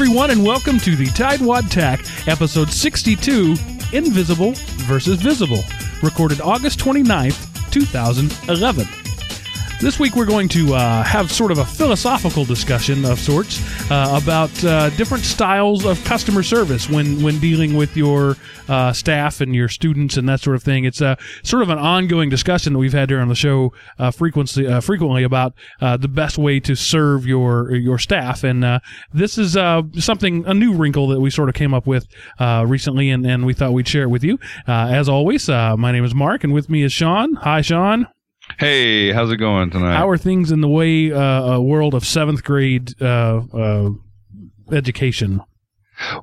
everyone, and welcome to the Tightwad Tech, episode 62 Invisible versus Visible, recorded August 29th, 2011. This week, we're going to uh, have sort of a philosophical discussion of sorts uh, about uh, different styles of customer service when, when dealing with your uh, staff and your students and that sort of thing. It's sort of an ongoing discussion that we've had here on the show uh, frequently uh, frequently about the best way to serve your your staff. And this is something a new wrinkle that we sort of came up with recently, and, and we thought we'd share it with you. as always, my name is Mark, and with me is Sean. Hi, Sean. Hey, how's it going tonight? How are things in the way uh, world of seventh grade uh, uh, education?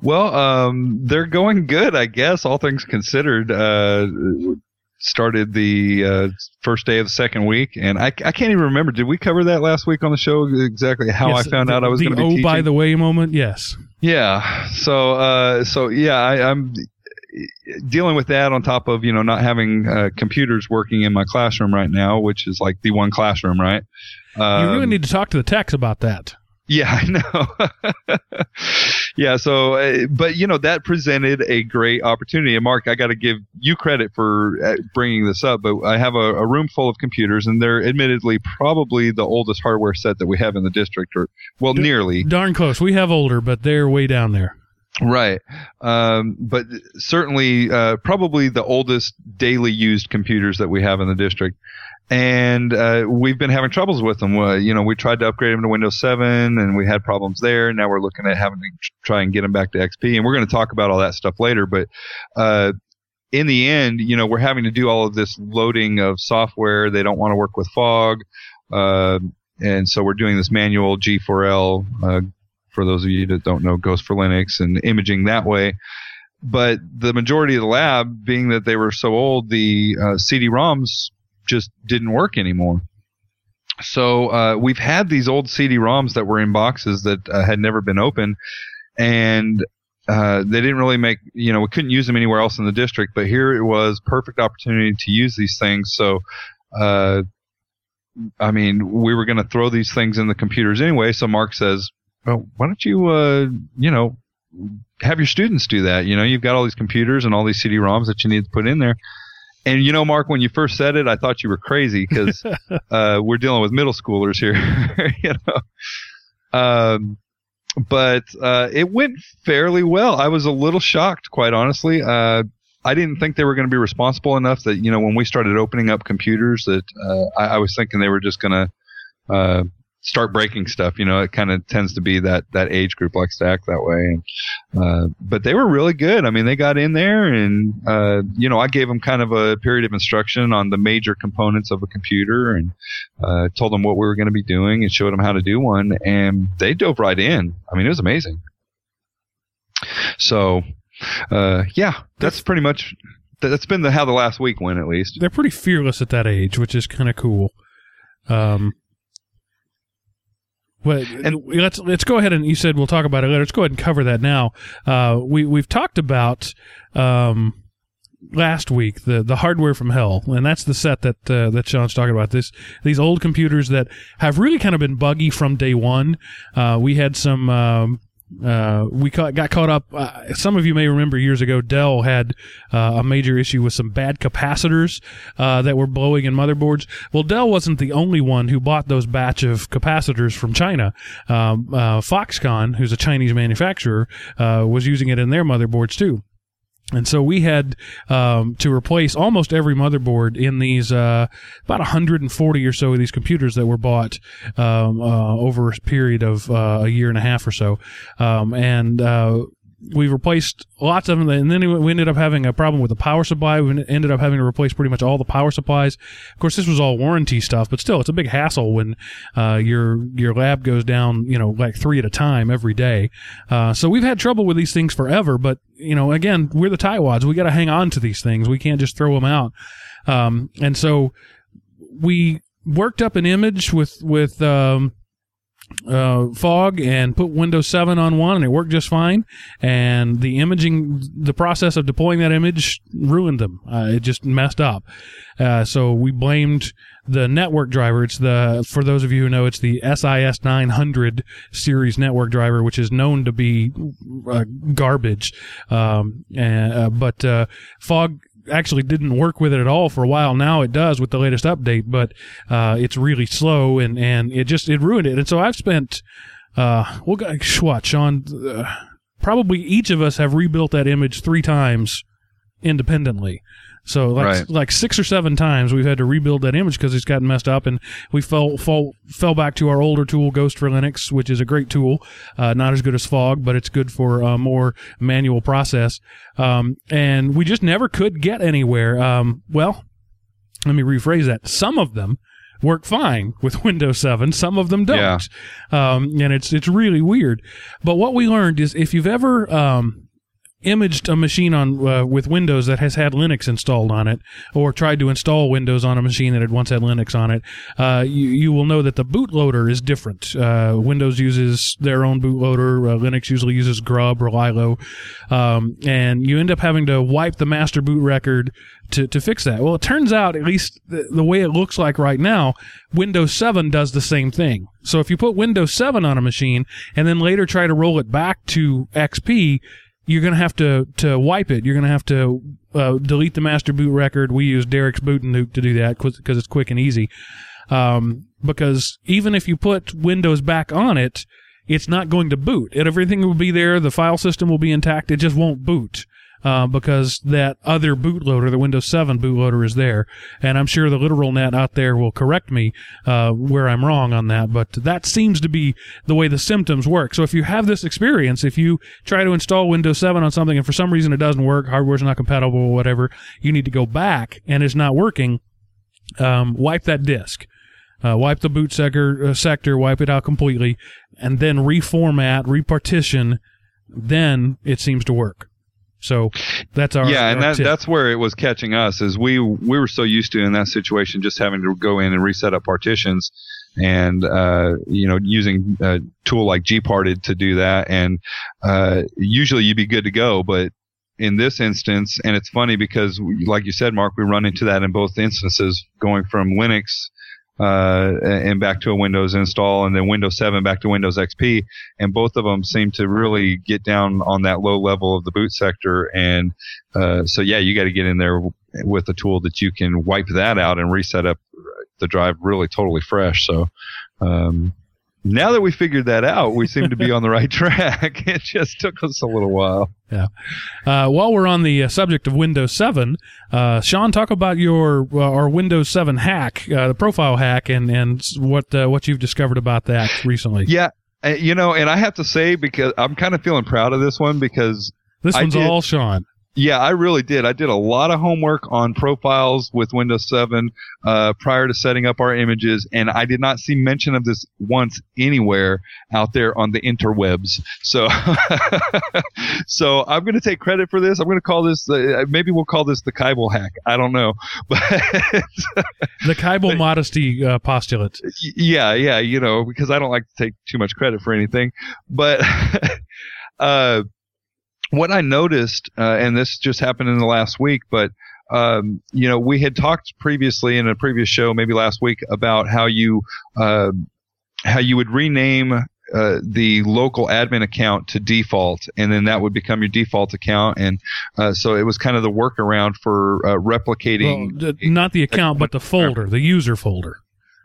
Well, um, they're going good, I guess. All things considered, uh, started the uh, first day of the second week, and I, I can't even remember. Did we cover that last week on the show? Exactly how yes, I found the, out I was going to be oh teaching? by the way moment. Yes. Yeah. So, uh, so yeah, I, I'm dealing with that on top of you know not having uh, computers working in my classroom right now, which is like the one classroom, right? Um, you really um, need to talk to the techs about that. Yeah, I know. yeah, so uh, but you know that presented a great opportunity. And Mark, I got to give you credit for uh, bringing this up. But I have a, a, room full of computers, and they're admittedly probably the oldest hardware set that we have in the district, or well, D- nearly. Darn close. We have older, but they're way down there. Right. Um, but certainly, uh, probably the oldest daily used computers that we have in the district. And, uh, we've been having troubles with them. Uh, you know, we tried to upgrade them to Windows 7 and we had problems there. Now we're looking at having to try and get them back to XP. And we're going to talk about all that stuff later. But, uh, in the end, you know, we're having to do all of this loading of software. They don't want to work with fog. Uh, and so we're doing this manual G4L, uh, for those of you that don't know Ghost for Linux and imaging that way. But the majority of the lab, being that they were so old, the uh, CD-ROMs just didn't work anymore. So uh, we've had these old CD-ROMs that were in boxes that uh, had never been opened, and uh, they didn't really make you know we couldn't use them anywhere else in the district. But here it was perfect opportunity to use these things. So uh, I mean, we were going to throw these things in the computers anyway. So Mark says, well, why don't you, uh, you know, have your students do that? You know, you've got all these computers and all these CD-ROMs that you need to put in there. And you know, Mark, when you first said it, I thought you were crazy because uh, we're dealing with middle schoolers here. you know, um, but uh, it went fairly well. I was a little shocked, quite honestly. Uh, I didn't think they were going to be responsible enough that you know when we started opening up computers that uh, I, I, was thinking they were just going to uh, start breaking stuff. You know, it kind of tends to be that that age group likes to act that way. And, uh, but they were really good. I mean, they got in there, and uh, you know, I gave them kind of a period of instruction on the major components of a computer, and uh, told them what we were going to be doing, and showed them how to do one, and they dove right in. I mean, it was amazing. So, uh, yeah, that's pretty much. That's been the, how the last week went, at least. They're pretty fearless at that age, which is kind of cool. Um, well, and let's let's go ahead and you said we'll talk about it later. Let's go ahead and cover that now. Uh, we we've talked about um, last week the the hardware from hell, and that's the set that uh, that Sean's talking about. This these old computers that have really kind of been buggy from day one. Uh, we had some um, uh, we got caught up. Uh, some of you may remember years ago, Dell had uh, a major issue with some bad capacitors uh, that were blowing in motherboards. Well, Dell wasn't the only one who bought those batch of capacitors from China. Um, uh, Foxconn, who's a Chinese manufacturer, uh, was using it in their motherboards too. And so we had um, to replace almost every motherboard in these uh, about 140 or so of these computers that were bought um, uh, over a period of uh, a year and a half or so. Um, and uh, we replaced lots of them, and then we ended up having a problem with the power supply. We ended up having to replace pretty much all the power supplies. Of course, this was all warranty stuff, but still, it's a big hassle when uh, your your lab goes down, you know, like three at a time every day. Uh, so we've had trouble with these things forever, but you know, again, we're the Tightwads. We got to hang on to these things. We can't just throw them out. Um, and so we worked up an image with with um, uh, fog and put Windows 7 on one, and it worked just fine. And the imaging, the process of deploying that image ruined them. Uh, it just messed up. Uh, so we blamed the network driver. It's the, for those of you who know, it's the SIS 900 series network driver, which is known to be uh, garbage. Um, and, uh, but uh, Fog actually didn't work with it at all for a while. Now it does with the latest update, but uh, it's really slow and and it just it ruined it. And so I've spent uh, well, what Sean, uh, probably each of us have rebuilt that image three times independently. So like Right. like six or seven times we've had to rebuild that image because it's gotten messed up, and we fell fell fell back to our older tool, Ghost for Linux, which is a great tool, uh, not as good as Fog, but it's good for a more manual process. Um, and we just never could get anywhere. Um, well, let me rephrase that. Some of them work fine with Windows 7. Some of them don't. Yeah. Um, and it's it's really weird. But what we learned is if you've ever um, imaged a machine on uh, with Windows that has had Linux installed on it, or tried to install Windows on a machine that had once had Linux on it, uh, you you will know that the bootloader is different. Uh, Windows uses their own bootloader. Uh, Linux usually uses Grub or Lilo, um, and you end up having to wipe the master boot record to, to fix that. Well, it turns out, at least the, the way it looks like right now, Windows 7 does the same thing. So if you put Windows 7 on a machine and then later try to roll it back to XP, you're going to have to, to wipe it. You're going to have to uh, delete the master boot record. We use Darik's Boot and Nuke to do that because it's quick and easy. Um, because even if you put Windows back on it, it's not going to boot. Everything will be there. The file system will be intact. It just won't boot. Uh, because that other bootloader, the Windows 7 bootloader, is there, and I'm sure the literal net out there will correct me uh, where I'm wrong on that. But that seems to be the way the symptoms work. So if you have this experience, if you try to install Windows 7 on something and for some reason it doesn't work, hardware's not compatible or whatever, you need to go back and it's not working. Um, wipe that disk. Uh, wipe the boot sector, uh, sector, wipe it out completely, and then reformat, repartition. Then it seems to work. So that's our yeah, and our that, tip. that's where it was catching us is we we were so used to in that situation just having to go in and reset up partitions and uh, you know using a tool like gparted to do that and uh, usually you'd be good to go but in this instance and it's funny because like you said mark we run into that in both instances going from linux uh, and back to a Windows install, and then Windows 7 back to Windows XP, and both of them seem to really get down on that low level of the boot sector. And uh, so, yeah, you got to get in there with a tool that you can wipe that out and reset up the drive really totally fresh. So. Um, now that we figured that out, we seem to be on the right track. It just took us a little while. Uh, while we're on the uh, subject of Windows 7, uh, Sean, talk about your uh, our Windows 7 hack, uh, the profile hack, and and what uh, what you've discovered about that recently. Yeah, you know, and I have to say because I'm kind of feeling proud of this one because This I one's did- all Sean. Yeah, I really did. I did a lot of homework on profiles with Windows 7 uh, prior to setting up our images, and I did not see mention of this once anywhere out there on the interwebs. So, so I'm going to take credit for this. I'm going to call this. Uh, maybe we'll call this the Kybel hack. I don't know, but The Kybel modesty uh, postulate. yeah, yeah, you know, because I don't like to take too much credit for anything. But uh, what I noticed, uh, and this just happened in the last week, but um, you know, we had talked previously in a previous show, maybe last week, about how you uh, how you would rename uh, the local admin account to default, and then that would become your default account. And uh, so it was kind of the workaround for uh, Well, replicating. not the account, but the folder, the user folder.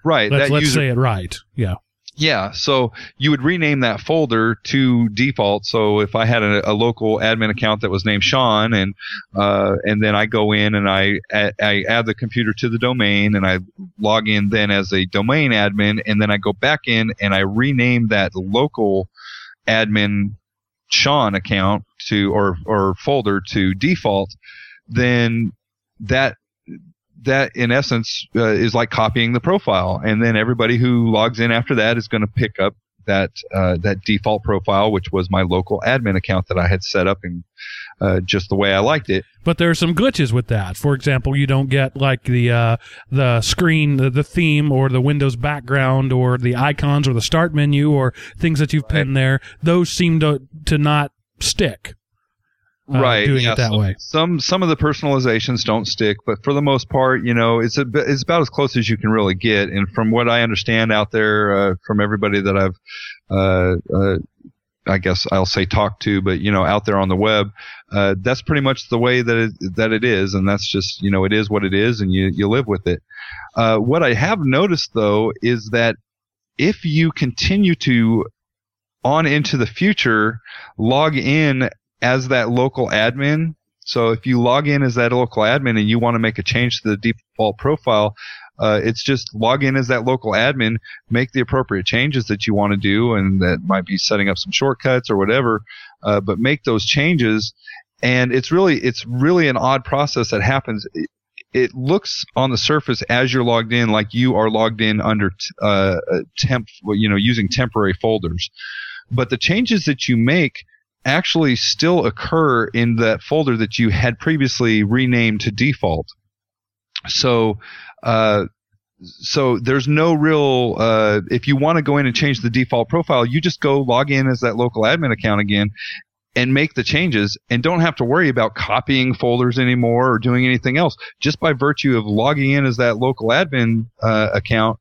right. Let's, let's user say it right. Yeah. Yeah, so you would rename that folder to default. So if I had a, a local admin account that was named Sean, and uh, and then I go in and I I add the computer to the domain, and I log in then as a domain admin, and then I go back in and I rename that local admin Sean account to or or folder to default, then that that in essence uh, is like copying the profile, and then everybody who logs in after that is going to pick up that uh, that default profile, which was my local admin account that I had set up in uh, just the way I liked it. But there are some glitches with that. For example, you don't get like the uh, the screen, the, the theme, or the Windows background, or the icons, or the start menu, or things that you've pinned there. Those seem to to not stick. Uh, right doing yeah, it that some, way. some some of the personalizations don't stick but for the most part you know it's a it's about as close as you can really get. And from what i understand out there uh, from everybody that i've uh, uh, i guess i'll say talk to but you know out there on the web uh, that's pretty much the way that it, that it is. And that's just you know it is what it is and you you live with it. Uh, what i have noticed though is that if you continue to on into the future log in as that local admin. So if you log in as that local admin and you want to make a change to the default profile, uh, it's just log in as that local admin, make the appropriate changes that you want to do, and that might be setting up some shortcuts or whatever. Uh, but make those changes, and it's really it's really an odd process that happens. It, it looks on the surface as you're logged in like you are logged in under uh, temp, you know, using temporary folders. But the changes that you make actually still occur in that folder that you had previously renamed to default. So, uh, so there's no real, uh, if you want to go in and change the default profile, you just go log in as that local admin account again and make the changes and don't have to worry about copying folders anymore or doing anything else. Just by virtue of logging in as that local admin, uh, account,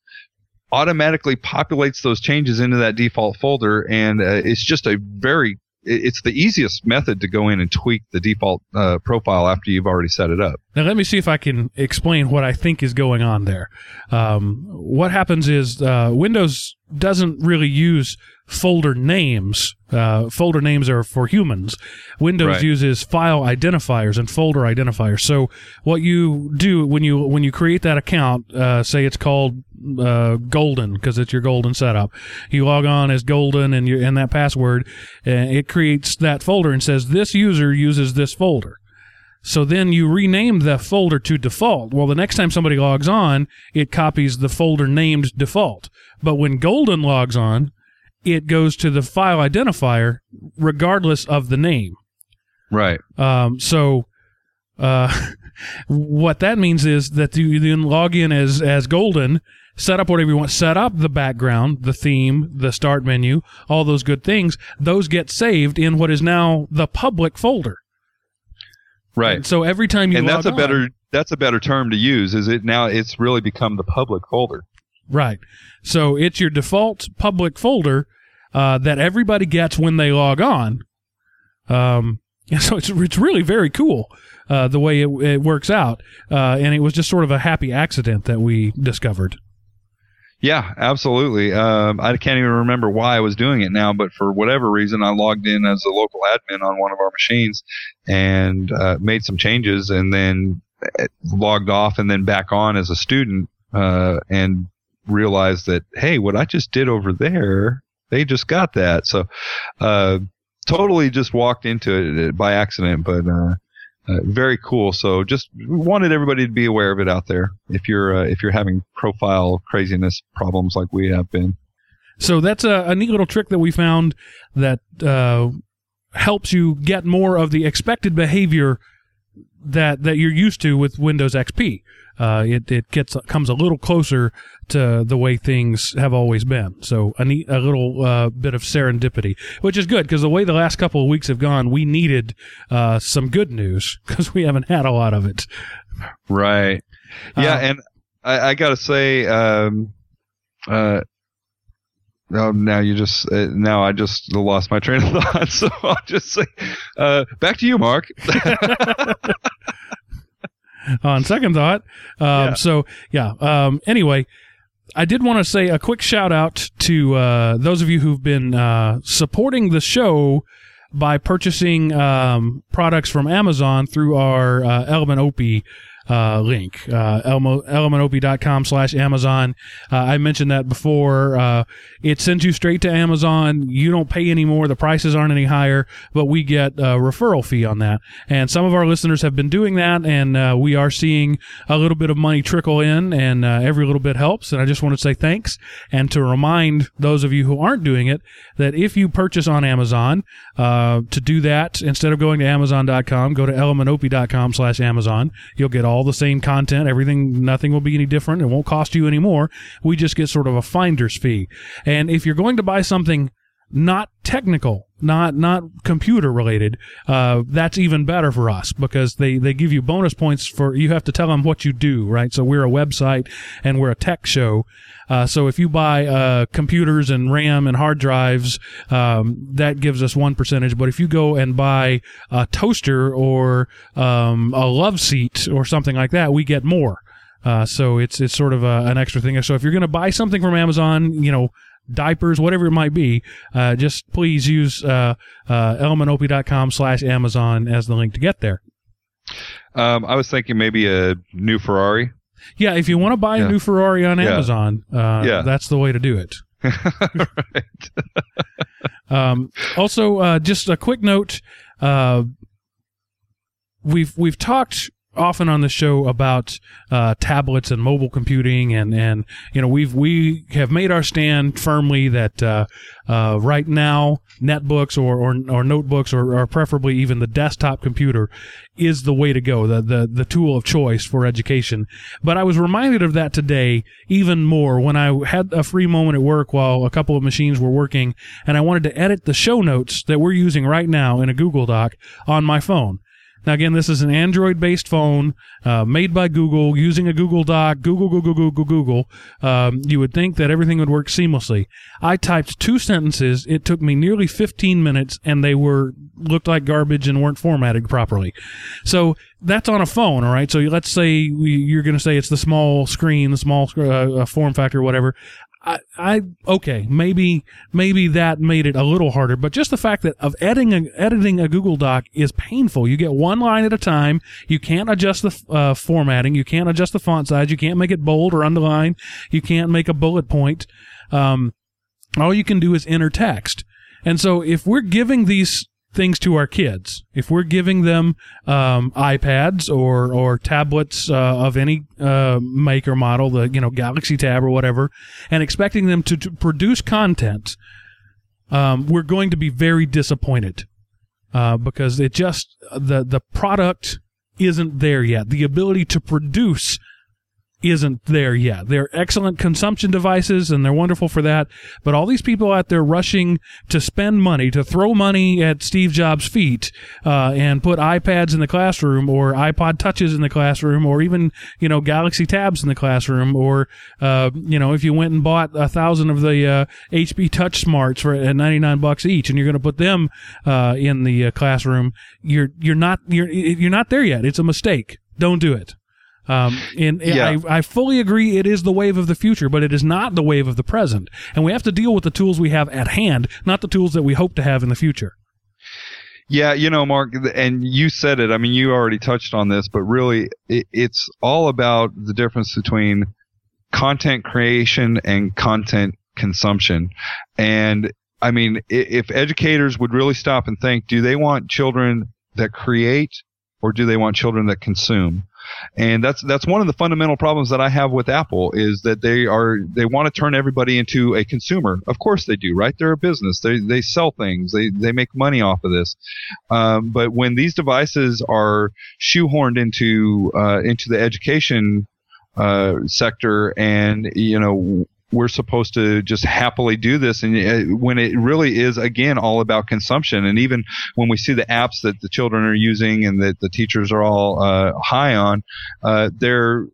automatically populates those changes into that default folder and uh, it's just a very it's the easiest method to go in and tweak the default uh, profile after you've already set it up. Now, let me see if I can explain what I think is going on there. Um, what happens is uh, Windows doesn't really use folder names. Uh, folder names are for humans. Windows Right. uses file identifiers and folder identifiers. So, what you do when you when you create that account, uh, say it's called uh, Golden because it's your Golden setup. You log on as Golden and you and that password, uh, it creates that folder and says this user uses this folder. So then you rename the folder to default. Well, the next time somebody logs on, it copies the folder named default. But when Golden logs on, it goes to the file identifier regardless of the name. Right. Um, so, uh, what that means is that you then log in as, as Golden, set up whatever you want, set up the background, the theme, the start menu, all those good things. Those get saved in what is now the public folder. Right. And so every time you and log that's a on- better that's a better term to use. Is it now? It's really become the public folder. Right. So it's your default public folder uh, that everybody gets when they log on. Um, and so it's it's really very cool uh, the way it, it works out, uh, and it was just sort of a happy accident that we discovered. Yeah, absolutely. Um, I can't even remember why I was doing it now, but for whatever reason, I logged in as a local admin on one of our machines and uh, made some changes, and then uh, logged off and then back on as a student, uh, and realized that hey, what I just did over there, they just got that. So, uh, totally just walked into it by accident, but. Uh, very cool. So just wanted everybody to be aware of it out there. If you're uh, if you're having profile craziness problems like we have been. So that's a, a neat little trick that we found that uh, helps you get more of the expected behavior that that you're used to with Windows XP. Uh, it it gets comes a little closer to the way things have always been. So a neat, a little uh, bit of serendipity, which is good because the way the last couple of weeks have gone, we needed uh, some good news because we haven't had a lot of it. Right. Yeah, Uh, and I, I gotta say, um, oh, now you just uh, now I just lost my train of thought. So I'll just say, uh, back to you, Mark. on second thought. Um, Yeah. So yeah. Um, anyway, I did want to say a quick shout out to uh, those of you who've been uh, supporting the show by purchasing um, products from Amazon through our uh, Element Opie uh, link, uh, elementop.com slash Amazon. Uh, I mentioned that before. Uh, it sends you straight to Amazon. You don't pay any more. The prices aren't any higher, but we get a referral fee on that. And some of our listeners have been doing that, and uh, we are seeing a little bit of money trickle in, and uh, every little bit helps. And I just want to say thanks and to remind those of you who aren't doing it that if you purchase on Amazon, to do that, instead of going to Amazon.com, go to elementop.com slash Amazon. You'll get all the same content. Everything, nothing will be any different. It won't cost you any more. We just get sort of a finder's fee. And if you're going to buy something not technical, not not computer related, uh, that's even better for us because they they give you bonus points for you have to tell them what you do, right? So we're a website and we're a tech show. Uh, so if you buy uh, computers and RAM and hard drives, um, that gives us one percentage. But if you go and buy a toaster or um, a love seat or something like that, we get more. Uh, so it's it's sort of a, an extra thing. So if you're going to buy something from Amazon, you know, diapers, whatever it might be, uh, just please use uh, uh, elementop.com slash Amazon as the link to get there. Um, I was thinking maybe a new Ferrari. Yeah, if you want to buy Yeah. a new Ferrari on Yeah. Amazon, uh, Yeah. that's the way to do it. Um, also, uh, just a quick note: uh, we've we've talked often on the show about uh, tablets and mobile computing, and and you know we've we have made our stand firmly that uh, uh, right now netbooks or or, or notebooks or, or preferably even the desktop computer is the way to go, the, the the tool of choice for education. But I was reminded of that today even more when I had a free moment at work while a couple of machines were working, and I wanted to edit the show notes that we're using right now in a Google Doc on my phone. Now, again, this is an Android based phone uh, made by Google using a Google Doc, Google, Google, Google, Google. Um, you would think that everything would work seamlessly. I typed two sentences. It took me nearly 15 minutes and they were looked like garbage and weren't formatted properly. So that's on a phone, all right? So let's say you're going to say it's the small screen, the small uh, uh, form factor, whatever. I, I okay, maybe maybe that made it a little harder, but just the fact that of editing a, editing a Google Doc is painful. You get one line at a time. You can't adjust the uh, formatting. You can't adjust the font size. You can't make it bold or underline. You can't make a bullet point. Um, all you can do is enter text. And so if we're giving these things to our kids, if we're giving them um, iPads or or tablets uh, of any uh, make or model, the you know Galaxy Tab or whatever, and expecting them to, to produce content, um, we're going to be very disappointed uh, because it just the the product isn't there yet. The ability to produce isn't there yet. They're excellent consumption devices and they're wonderful for that. But all these people out there rushing to spend money, to throw money at Steve Jobs' feet, uh, and put iPads in the classroom or iPod touches in the classroom or even, you know, Galaxy tabs in the classroom or, uh, you know, if you went and bought a thousand of the, uh, HP Touch Smarts for at 99 bucks each and you're going to put them, uh, in the uh, classroom, you're, you're not, you're, you're not there yet. It's a mistake. Don't do it. Um, and Yeah. I, I fully agree it is the wave of the future, but it is not the wave of the present. And we have to deal with the tools we have at hand, not the tools that we hope to have in the future. Yeah, you know, Mark, and you said it. I mean, you already touched on this, but really, it, it's all about the difference between content creation and content consumption. And I mean, if educators would really stop and think, do they want children that create or do they want children that consume? And that's that's one of the fundamental problems that I have with Apple is that they are they want to turn everybody into a consumer. Of course they do, right? They're a business. They they sell things. They they make money off of this. Um, but when these devices are shoehorned into uh, into the education uh, sector, and you know we're supposed to just happily do this, and uh, when it really is again all about consumption, and even when we see the apps that the children are using and that the teachers are all uh, high on, uh, they're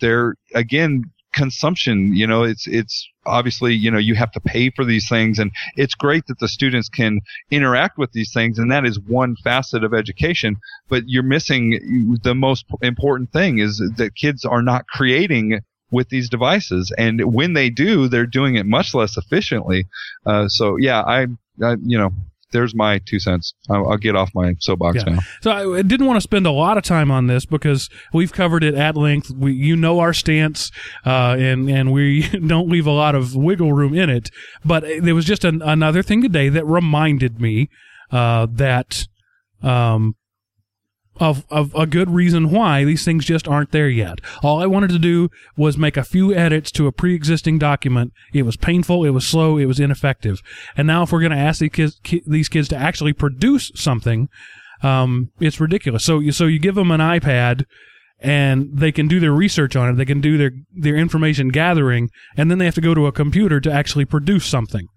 they're again consumption you know it's it's obviously you know you have to pay for these things. And it's great that the students can interact with these things. And that is one facet of education. But you're missing the most important thing is that kids are not creating with these devices and when they do they're doing it much less efficiently uh, so yeah I, I you know there's my two cents. I'll, I'll get off my soapbox Yeah. now. So I didn't want to spend a lot of time on this because we've covered it at length. We, you know our stance, uh, and and we don't leave a lot of wiggle room in it. But there was just an, another thing today that reminded me uh, that um, of of a good reason why these things just aren't there yet. All I wanted to do was make a few edits to a pre-existing document. It was painful, it was slow, it was ineffective. And now if we're going to ask these kids, ki- these kids to actually produce something, um, it's ridiculous. So you so you give them an iPad and they can do their research on it, they can do their their information gathering, and then they have to go to a computer to actually produce something.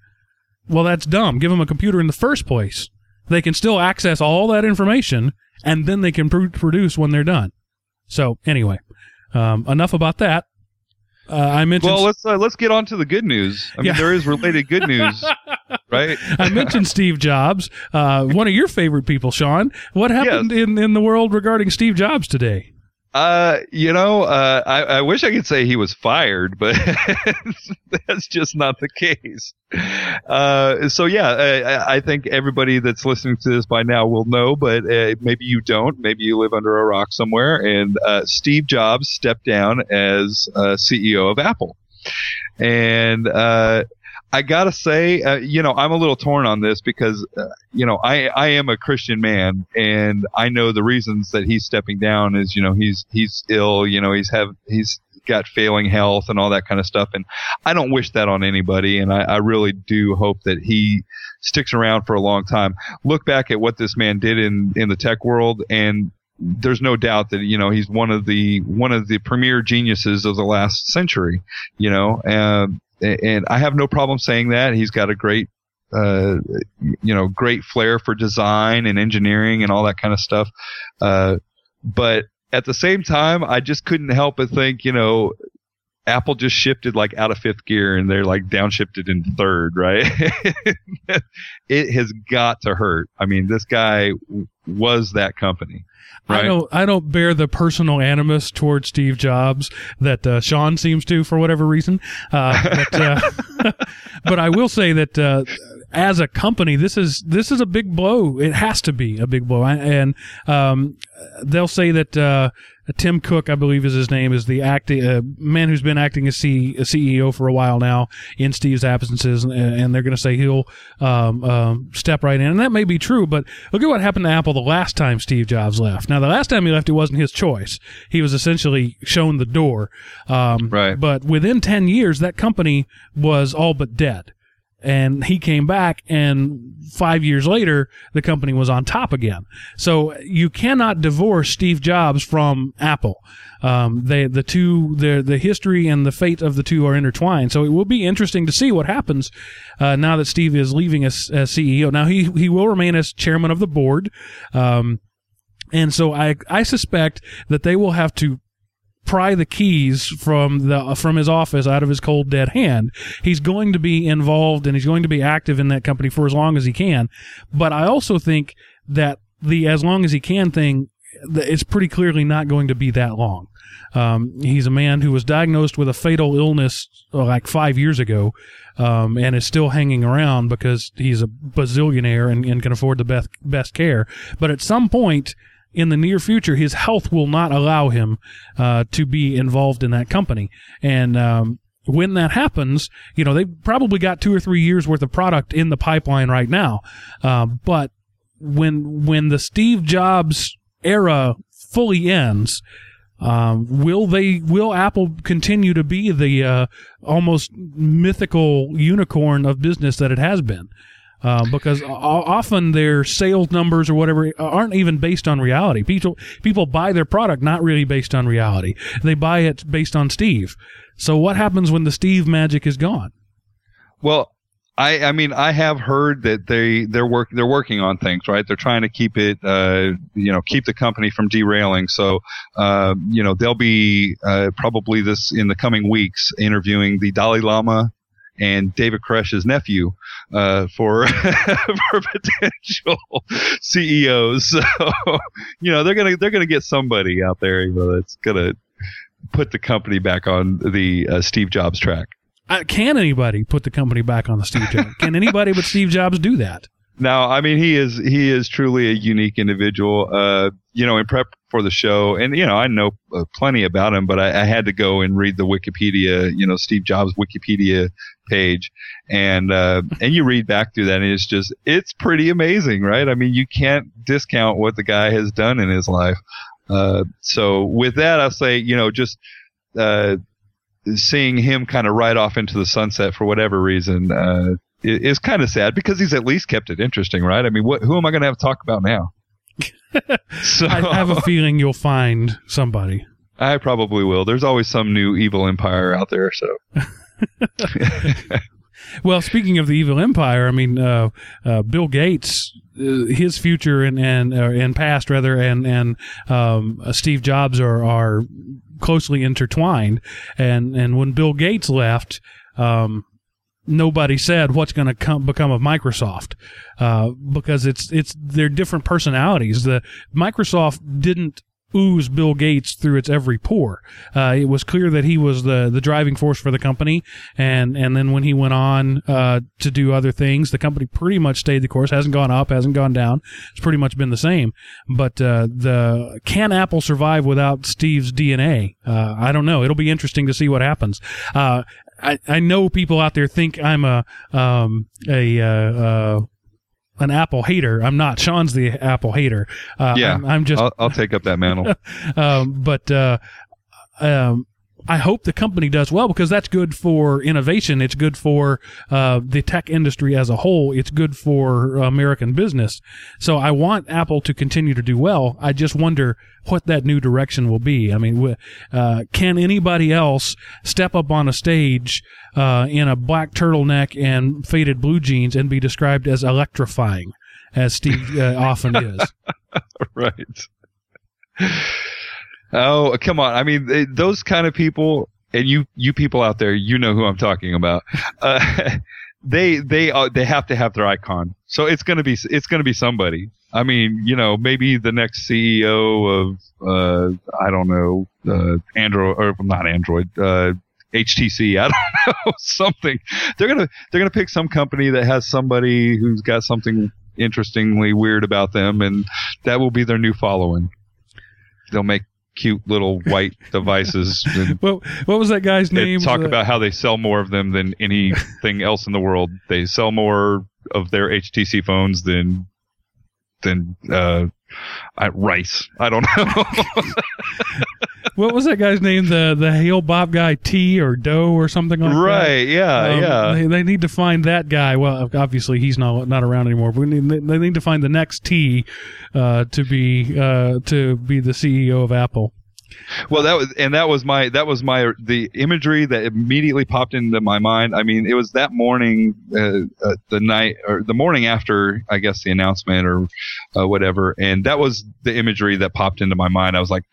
Well, that's dumb. Give them a computer in the first place. They can still access all that information, and then they can pr- produce when they're done. So anyway, um, enough about that. Uh, I mentioned Well, let's uh, let's get on to the good news. I mean, Yeah. there is related good news, right? I mentioned Steve Jobs, uh, one of your favorite people, Sean. What happened in, in the world regarding Steve Jobs today? Uh, you know, uh, I, I wish I could say he was fired, but that's just not the case. Uh, so yeah, I, I think everybody that's listening to this by now will know, but uh, maybe you don't. Maybe you live under a rock somewhere. And uh, Steve Jobs stepped down as CEO of Apple, and uh, I gotta say, uh, you know, I'm a little torn on this because, uh, you know, I I am a Christian man, and I know the reasons that he's stepping down is, you know, he's he's ill, you know, he's have he's got failing health and all that kind of stuff, and I don't wish that on anybody, and I, I really do hope that he sticks around for a long time. Look back at what this man did in in the tech world, and there's no doubt that you know he's one of the one of the premier geniuses of the last century. You know, a- and I have no problem saying that he's got a great, uh, you know, great flair for design and engineering and all that kind of stuff. Uh, but at the same time, I just couldn't help but think, you know, Apple just shifted like out of fifth gear and they're like downshifted in third, right? it has got to hurt. I mean, this guy w- was that company. I don't I don't bear the personal animus towards Steve Jobs that uh, Sean seems to for whatever reason. Uh, but, uh, but I will say that uh, as a company, this is this is a big blow. It has to be a big blow. I- And um, they'll say that uh, Tim Cook, I believe is his name, is the acting uh, man who's been acting as C- CEO for a while now in Steve's absences, and, and they're going to say he'll um, um, step right in, and that may be true. But look at what happened to Apple the last time Steve Jobs left. Now, the last time he left, it wasn't his choice. He was essentially shown the door. Um, Right. But within ten years, that company was all but dead and he came back and five years later the company was on top again. So you cannot divorce steve jobs from apple. Um, they, the two the, the history and the fate of the two are intertwined. So it will be interesting to see what happens uh, now that steve is leaving as, as ceo now he, he will remain as chairman of the board. Um, and so I, I suspect that they will have to pry the keys from the from his office out of his cold dead hand. He's going to be involved and he's going to be active in that company for as long as he can. But I also think that the as long as he can thing th- it's pretty clearly not going to be that long. Um, he's a man who was diagnosed with a fatal illness uh, like five years ago, um, and is still hanging around because he's a bazillionaire and, and can afford the best best care. But at some point in the near future, his health will not allow him uh, to be involved in that company. And um, when that happens, you know, they've probably got two or three years worth of product in the pipeline right now. Uh, but when when the Steve Jobs era fully ends, um, will they will Apple continue to be the uh, almost mythical unicorn of business that it has been? Uh, because often their sales numbers or whatever aren't even based on reality. People people buy their product not really based on reality. They buy it based on Steve. So what happens when the Steve magic is gone? Well, I, I mean, I have heard that they they're work they're working on things, right? They're trying to keep it, uh, you know, keep the company from derailing. So, uh, you know, they'll be uh, probably this in the coming weeks interviewing the Dalai Lama and David Koresh's nephew uh, for for potential CEOs. So, you know, they're gonna they're gonna get somebody out there, you know, that's gonna put the company back on the uh, Steve Jobs track. Uh, can anybody put the company back on the Steve Jobs? Can anybody but Steve Jobs do that? No, I mean he is he is truly a unique individual. Uh, you know, in prep for the show, and you know I know uh, plenty about him, but I, I, had to go and read the Wikipedia, you know, Steve Jobs Wikipedia page, and uh, and you read back through that, and it's just it's pretty amazing, right? I mean, you can't discount what the guy has done in his life. Uh, so with that, I'll say, you know, just uh, seeing him kind of ride off into the sunset for whatever reason uh, is kind of sad because he's at least kept it interesting, right? I mean, what, who am I going to have to talk about now? so, I have a feeling you'll find somebody. I probably will. There's always some new evil empire out there, so. well, speaking of the evil empire, I mean, uh, uh, Bill Gates, uh, his future and and uh, and past rather, and and um, uh, Steve Jobs are are closely intertwined. And and when Bill Gates left, um, nobody said what's going to become of Microsoft uh, because it's it's they're different personalities. The Microsoft didn't ooze Bill Gates through its every pore. Uh, it was clear that he was the the driving force for the company, and and then when he went on uh, to do other things, the company pretty much stayed the course. hasn't gone up, hasn't gone down. It's pretty much been the same. But uh, the can Apple survive without Steve's DNA? Uh, I don't know. It'll be interesting to see what happens. I, I know people out there think I'm a um, a uh, uh, an Apple hater. I'm not. Sean's the Apple hater. Uh, yeah, I'm, I'm just. I'll, I'll, take up that mantle. um, but uh, um, I hope the company does well because that's good for innovation. It's good for uh, the tech industry as a whole. It's good for American business. So I want Apple to continue to do well. I just wonder what that new direction will be. I mean, uh, can anybody else step up on a stage uh, in a black turtleneck and faded blue jeans and be described as electrifying, as Steve uh, often is? right. Oh, come on. I mean, those kind of people, and you, you people out there, you know who I'm talking about. Uh, they, they, they have to have their icon. So it's gonna be, it's gonna be somebody. I mean, you know, maybe the next CEO of, uh, I don't know, uh, Android, or not Android, uh, HTC, I don't know, something. They're gonna, they're gonna pick some company that has somebody who's got something interestingly weird about them, and that will be their new following. They'll make cute little white devices. what, what was that guy's name? Talk about how they sell more of them than anything else in the world. They sell more of their HTC phones than than uh, rice. I don't know. what was that guy's name? The the Hale-Bopp guy, T or Doe or something like right, that. Right? Yeah, um, yeah. They, they, need to find that guy. Well, obviously he's not not around anymore. But need, they need to find the next T uh, to be uh, to be the CEO of Apple. Well, that was and that was my that was my the imagery that immediately popped into my mind. I mean, it was that morning, uh, uh, the night or the morning after, I guess, the announcement or uh, whatever, and that was the imagery that popped into my mind. I was like,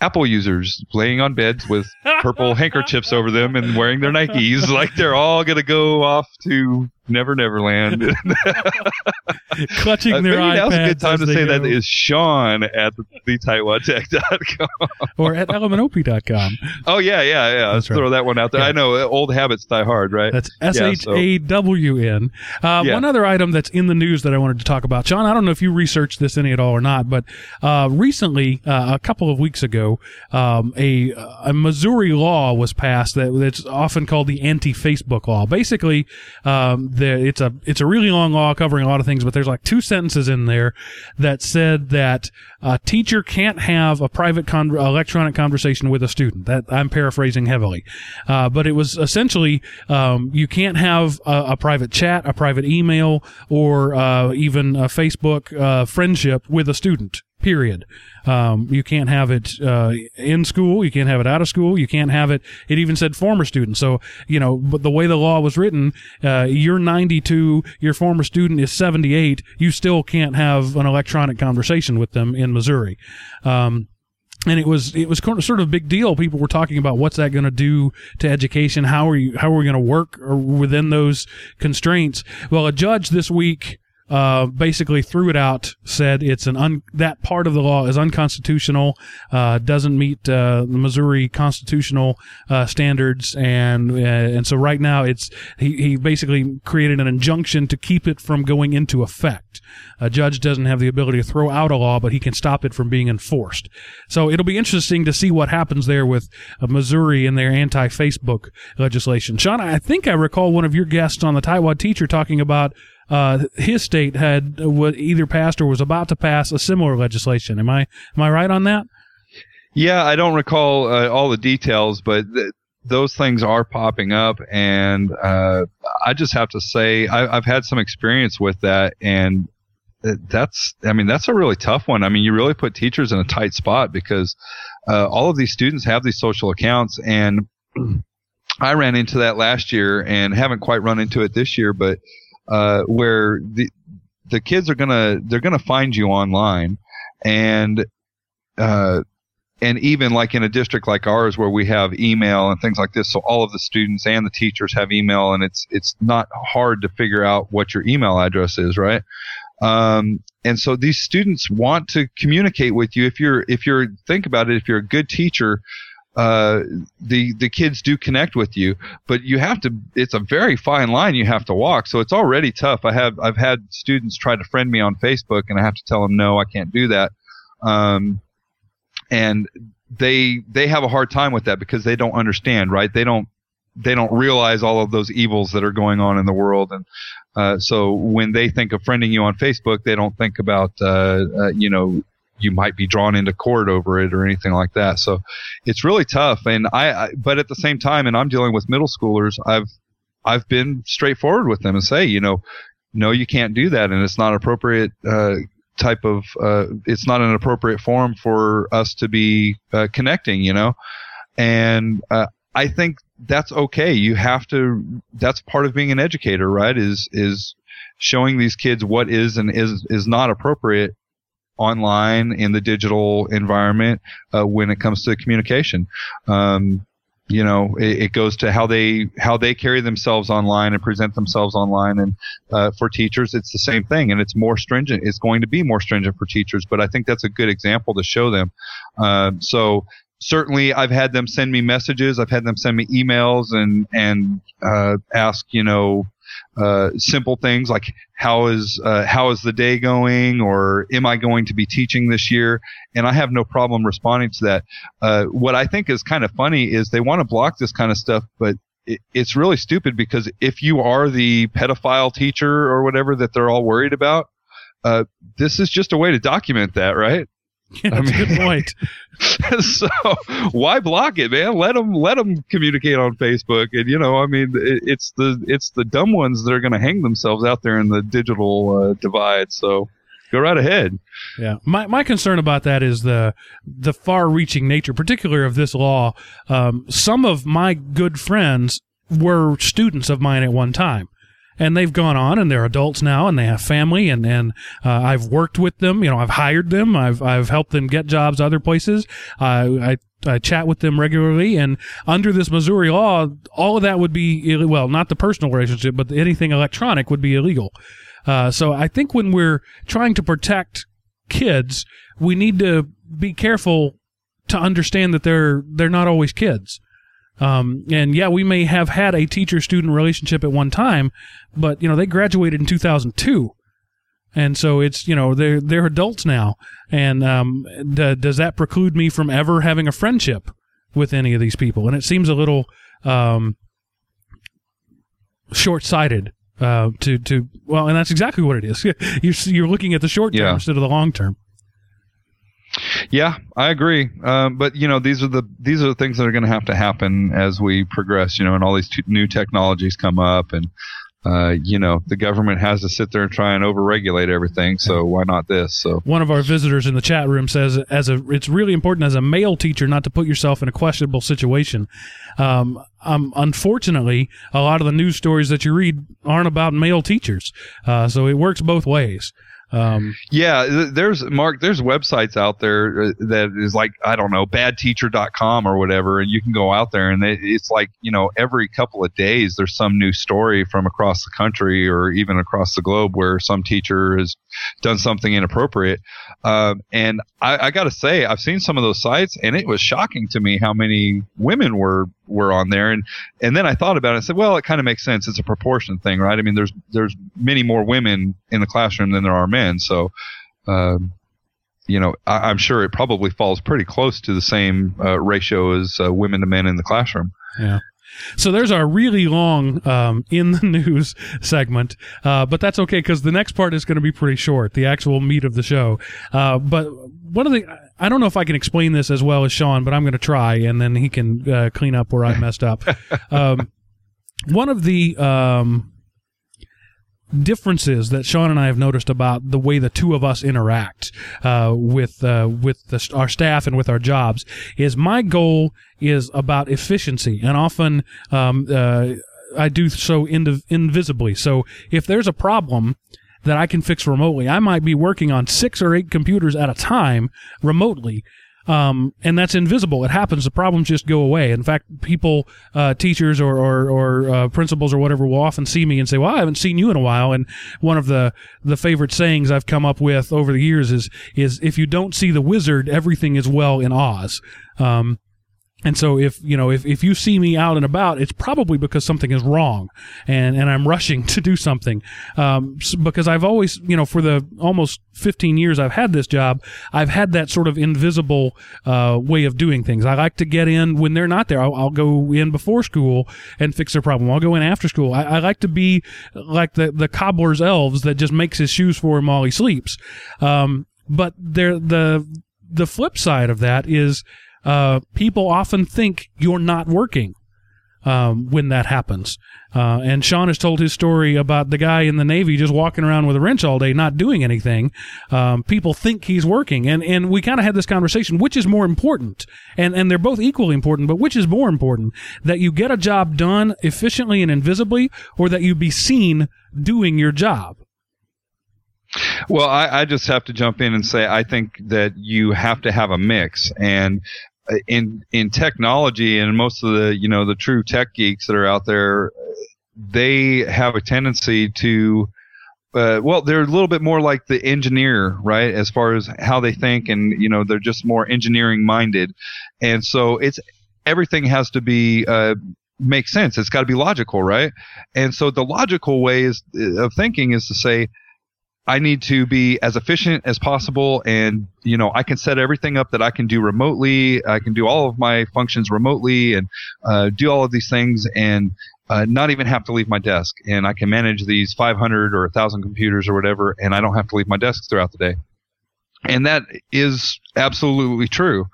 Apple users laying on beds with purple handkerchiefs over them and wearing their Nikes, like they're all gonna go off to Never Never Land. Clutching uh, their maybe iPads. Now's a good time to say go. that is Sean at the or at elementop.com. Oh yeah, yeah, yeah. Let's right. throw that one out there. Yeah. I know old habits die hard, right? That's S H A W N. Uh, one other item that's in the news that I wanted to talk about, Sean. I don't know if you researched this any at all or not, but uh, recently, uh, a couple of weeks ago, um, a a Missouri law was passed that that's often called the anti-Facebook law. Basically, um, it's a it's a really long law covering a lot of things, but there's like two sentences in there that said that a teacher can't have a private con- electronic conversation with a student. That I'm paraphrasing heavily, uh, but it was essentially um, you can't have a, a, private chat, a private email, or uh, even a Facebook uh, friendship with a student period. Um, you can't have it uh, in school. You can't have it out of school. You can't have it. It even said former student. So you know, but the way the law was written, uh, you're 92, your former student is 78. You still can't have an electronic conversation with them in Missouri. Um, and it was it was sort of a big deal. People were talking about what's that going to do to education? How are you how are we going to work within those constraints? Well, a judge this week uh, basically threw it out, said it's an un- that part of the law is unconstitutional, uh, doesn't meet uh, the Missouri constitutional uh, standards, and uh, and so right now it's he, he basically created an injunction to keep it from going into effect. A judge doesn't have the ability to throw out a law, but he can stop it from being enforced. So it'll be interesting to see what happens there with Missouri and their anti-Facebook legislation. Sean, I think I recall one of your guests on the Tightwad Teacher talking about uh, his state had uh, either passed or was about to pass a similar legislation. Am I am I right on that? Yeah, I don't recall uh, all the details, but th- those things are popping up, and uh, I just have to say I, have had some experience with that, and that's I mean that's a really tough one. I mean, you really put teachers in a tight spot because uh, all of these students have these social accounts, and I ran into that last year, and haven't quite run into it this year, but uh, where the the kids are gonna they're gonna find you online, and uh, and even like in a district like ours where we have email and things like this, so all of the students and the teachers have email, and it's it's not hard to figure out what your email address is, right? Um, and so these students want to communicate with you. If you're if you're think about it, if you're a good teacher, uh, the the kids do connect with you, but you have to. It's a very fine line you have to walk. So it's already tough. I have I've had students try to friend me on Facebook, and I have to tell them no, I can't do that. Um, and they they have a hard time with that because they don't understand, right? They don't they don't realize all of those evils that are going on in the world, and uh, so when they think of friending you on Facebook, they don't think about uh, uh, you know you might be drawn into court over it or anything like that. So it's really tough. And I, I, but at the same time, and I'm dealing with middle schoolers, I've, I've been straightforward with them and say, you know, no, you can't do that. And it's not appropriate, uh, type of, uh, it's not an appropriate form for us to be, uh, connecting, you know? And, uh, I think that's okay. You have to, that's part of being an educator, right? Is, is showing these kids what is and is, is not appropriate online in the digital environment uh, when it comes to communication. Um, you know, it, it, goes to how they how they carry themselves online and present themselves online. And uh, for teachers, it's the same thing, and it's more stringent. It's going to be more stringent for teachers, but I think that's a good example to show them. Uh, so certainly I've had them send me messages. I've had them send me emails and and uh, ask you know uh, simple things like how is uh, how is the day going or am I going to be teaching this year? And I have no problem responding to that. Uh, what I think is kind of funny is they want to block this kind of stuff, but it, it's really stupid because if you are the pedophile teacher or whatever that they're all worried about, uh, this is just a way to document that, right? Yeah, I mean, good point. so why block it, man? Let them let them communicate on Facebook, and you know, I mean, it, it's the it's the dumb ones that are going to hang themselves out there in the digital uh, divide. So go right ahead. Yeah, my my concern about that is the the far-reaching nature, particularly of this law. Um, some of my good friends were students of mine at one time and they've gone on and they're adults now and they have family and and uh, I've worked with them. You know, I've hired them. I've I've helped them get jobs other places. Uh, I I chat with them regularly, and under this Missouri law, all of that would be well, not the personal relationship, but anything electronic would be illegal. Uh, so I think when we're trying to protect kids, we need to be careful to understand that they're they're not always kids. Um, and yeah, we may have had a teacher student relationship at one time, but you know they graduated in 2002, and so it's you know they're they're adults now. And um, d- does that preclude me from ever having a friendship with any of these people? And it seems a little um, short sighted. Uh, to to well, and that's exactly what it is. you're you're looking at the short term yeah. instead of the long term. Yeah, I agree. Um, but you know, these are the these are the things that are going to have to happen as we progress. You know, and all these t- new technologies come up, and uh, you know, the government has to sit there and try and overregulate everything. So why not this? So one of our visitors in the chat room says, as a, it's really important as a male teacher not to put yourself in a questionable situation. Um, um, unfortunately, a lot of the news stories that you read aren't about male teachers. Uh, so it works both ways. Um, yeah, there's Mark. There's websites out there uh, that is like I don't know, badteacher.com or whatever, and you can go out there and they, it's like you know every couple of days there's some new story from across the country or even across the globe where some teacher has done something inappropriate. Um, and I, I got to say, I've seen some of those sites, and it was shocking to me how many women were were on there. And and then I thought about it and said, well, it kind of makes sense. It's a proportion thing, right? I mean, there's there's many more women in the classroom than there are men, so. Um, you know, I, am sure it probably falls pretty close to the same uh, ratio as uh, women to men in the classroom. Yeah. So there's our really long um, in the news segment, uh, but that's okay because the next part is going to be pretty short, the actual meat of the show. Uh, but one of the I don't know if I can explain this as well as Sean, but I'm going to try, and then he can uh, clean up where I messed up. um, one of the um, differences that Sean and I have noticed about the way the two of us interact uh, with uh, with the, our staff and with our jobs is my goal is about efficiency, and often um, uh, I do so invisibly. So if there's a problem that I can fix remotely, I might be working on six or eight computers at a time remotely um, and that's invisible. It happens. The problems just go away. In fact, people, uh, teachers or or, or uh, principals or whatever, will often see me and say, "Well, I haven't seen you in a while." And one of the the favorite sayings I've come up with over the years is is if you don't see the wizard, everything is well in Oz. Um, and so if, you know, if, if you see me out and about, it's probably because something is wrong and, and I'm rushing to do something. Um, because I've always, you know, for the almost 15 years I've had this job, I've had that sort of invisible, uh, way of doing things. I like to get in when they're not there. I'll, I'll go in before school and fix their problem. I'll go in after school. I, I like to be like the, the cobbler's elves that just makes his shoes for him while he sleeps. Um, but there, the, the flip side of that is, uh, people often think you're not working um, when that happens. Uh, and Sean has told his story about the guy in the Navy just walking around with a wrench all day, not doing anything. Um, people think he's working, and and we kind of had this conversation: which is more important? And and they're both equally important, but which is more important? That you get a job done efficiently and invisibly, or that you be seen doing your job? Well, I, I, just have to jump in and say I think that you have to have a mix, and in in technology and most of the you know the true tech geeks that are out there, they have a tendency to. Uh, well, they're a little bit more like the engineer, right? As far as how they think, and you know, they're just more engineering minded, and so it's everything has to be uh, make sense. It's got to be logical, right? And so the logical way is, of thinking is to say, I need to be as efficient as possible and you know I can set everything up that I can do remotely. I can do all of my functions remotely and uh, do all of these things and uh, not even have to leave my desk. And I can manage these 500 or 1000 computers or whatever and I don't have to leave my desk throughout the day. And that is absolutely true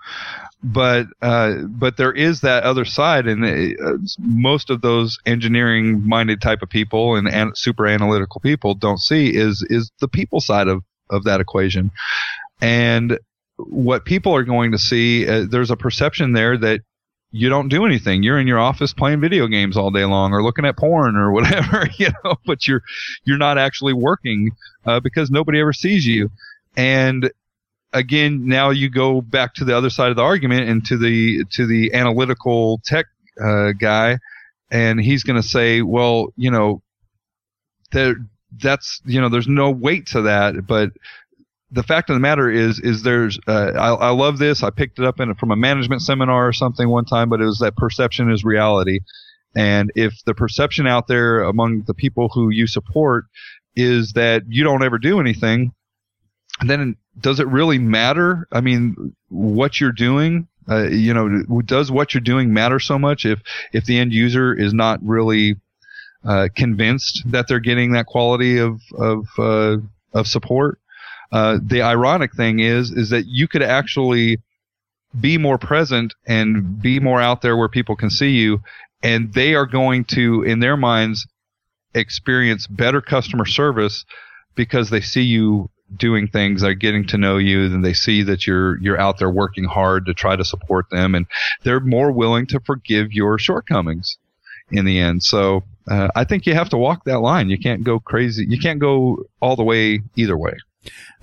but uh, but there is that other side, and uh, most of those engineering minded type of people and, and super analytical people don't see is is the people side of of that equation, and what people are going to see, uh, there's a perception there that you don't do anything. You're in your office playing video games all day long or looking at porn or whatever, you know, but you're, you're not actually working, uh, because nobody ever sees you. And again, now you go back to the other side of the argument and to the to the analytical tech uh, guy, and he's going to say, well, you know, there that's you know, there's no weight to that, but the fact of the matter is, is there's, uh, I, I love this. I picked it up in from a management seminar or something one time, but it was that perception is reality. And if the perception out there among the people who you support is that you don't ever do anything, then does it really matter? I mean, what you're doing, uh, you know, does what you're doing matter so much if if the end user is not really uh, convinced that they're getting that quality of of uh, of support? Uh, the ironic thing is is that you could actually be more present and be more out there where people can see you, and they are going to, in their minds, experience better customer service because they see you doing things, they're getting to know you, then they see that you're you're out there working hard to try to support them, and they're more willing to forgive your shortcomings in the end. So uh, I think you have to walk that line. You can't go crazy. You can't go all the way either way.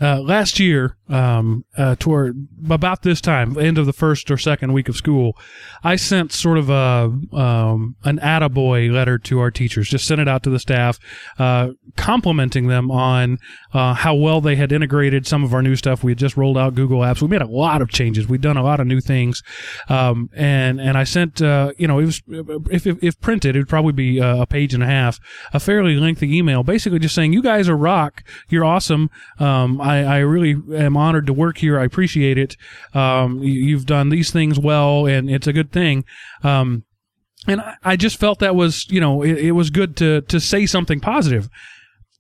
Uh, last year, um, uh, toward about this time, end of the first or second week of school, I sent sort of a um, an attaboy letter to our teachers. Just sent it out to the staff, uh, complimenting them on uh, how well they had integrated some of our new stuff. We had just rolled out Google Apps. We made a lot of changes. We'd done a lot of new things, um, and and I sent uh, you know it was if, if, if printed, it would probably be uh, a page and a half, a fairly lengthy email, basically just saying you guys are rock. You're awesome. Um, I, I really am honored to work here. I appreciate it. Um, you, have done these things well, and it's a good thing. Um, and I, I, just felt that was, you know, it, it was good to to say something positive.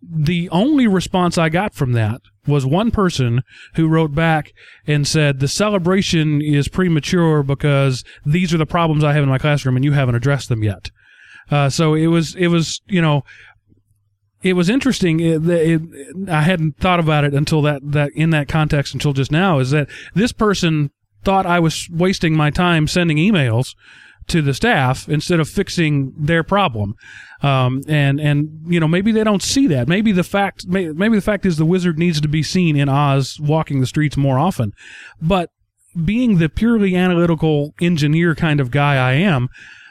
The only response I got from that was one person who wrote back and said the celebration is premature because these are the problems I have in my classroom and you haven't addressed them yet. Uh, so it was it was you know it was interesting. It, it, I hadn't thought about it until that, that in that context until just now is that this person thought I was wasting my time sending emails to the staff instead of fixing their problem. Um, and, and, you know, maybe they don't see that. Maybe the fact, maybe the fact is the wizard needs to be seen in Oz walking the streets more often. But being the purely analytical engineer kind of guy I am,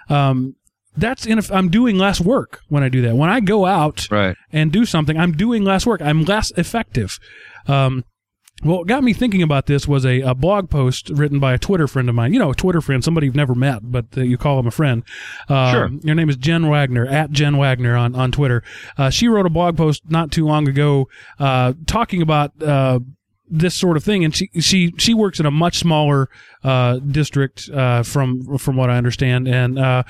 um, that's in I'm doing less work when I do that. When I go out right. and do something, I'm doing less work. I'm less effective. Um, well, what got me thinking about this was a, a blog post written by a Twitter friend of mine. You know, a Twitter friend, somebody you've never met, but uh, you call him a friend. Uh, sure. Your name is Jen Wagner, at Jen Wagner on, on Twitter. Uh, she wrote a blog post not too long ago uh, talking about uh, this sort of thing. And she she she works in a much smaller uh, district uh, from from what I understand, and uh,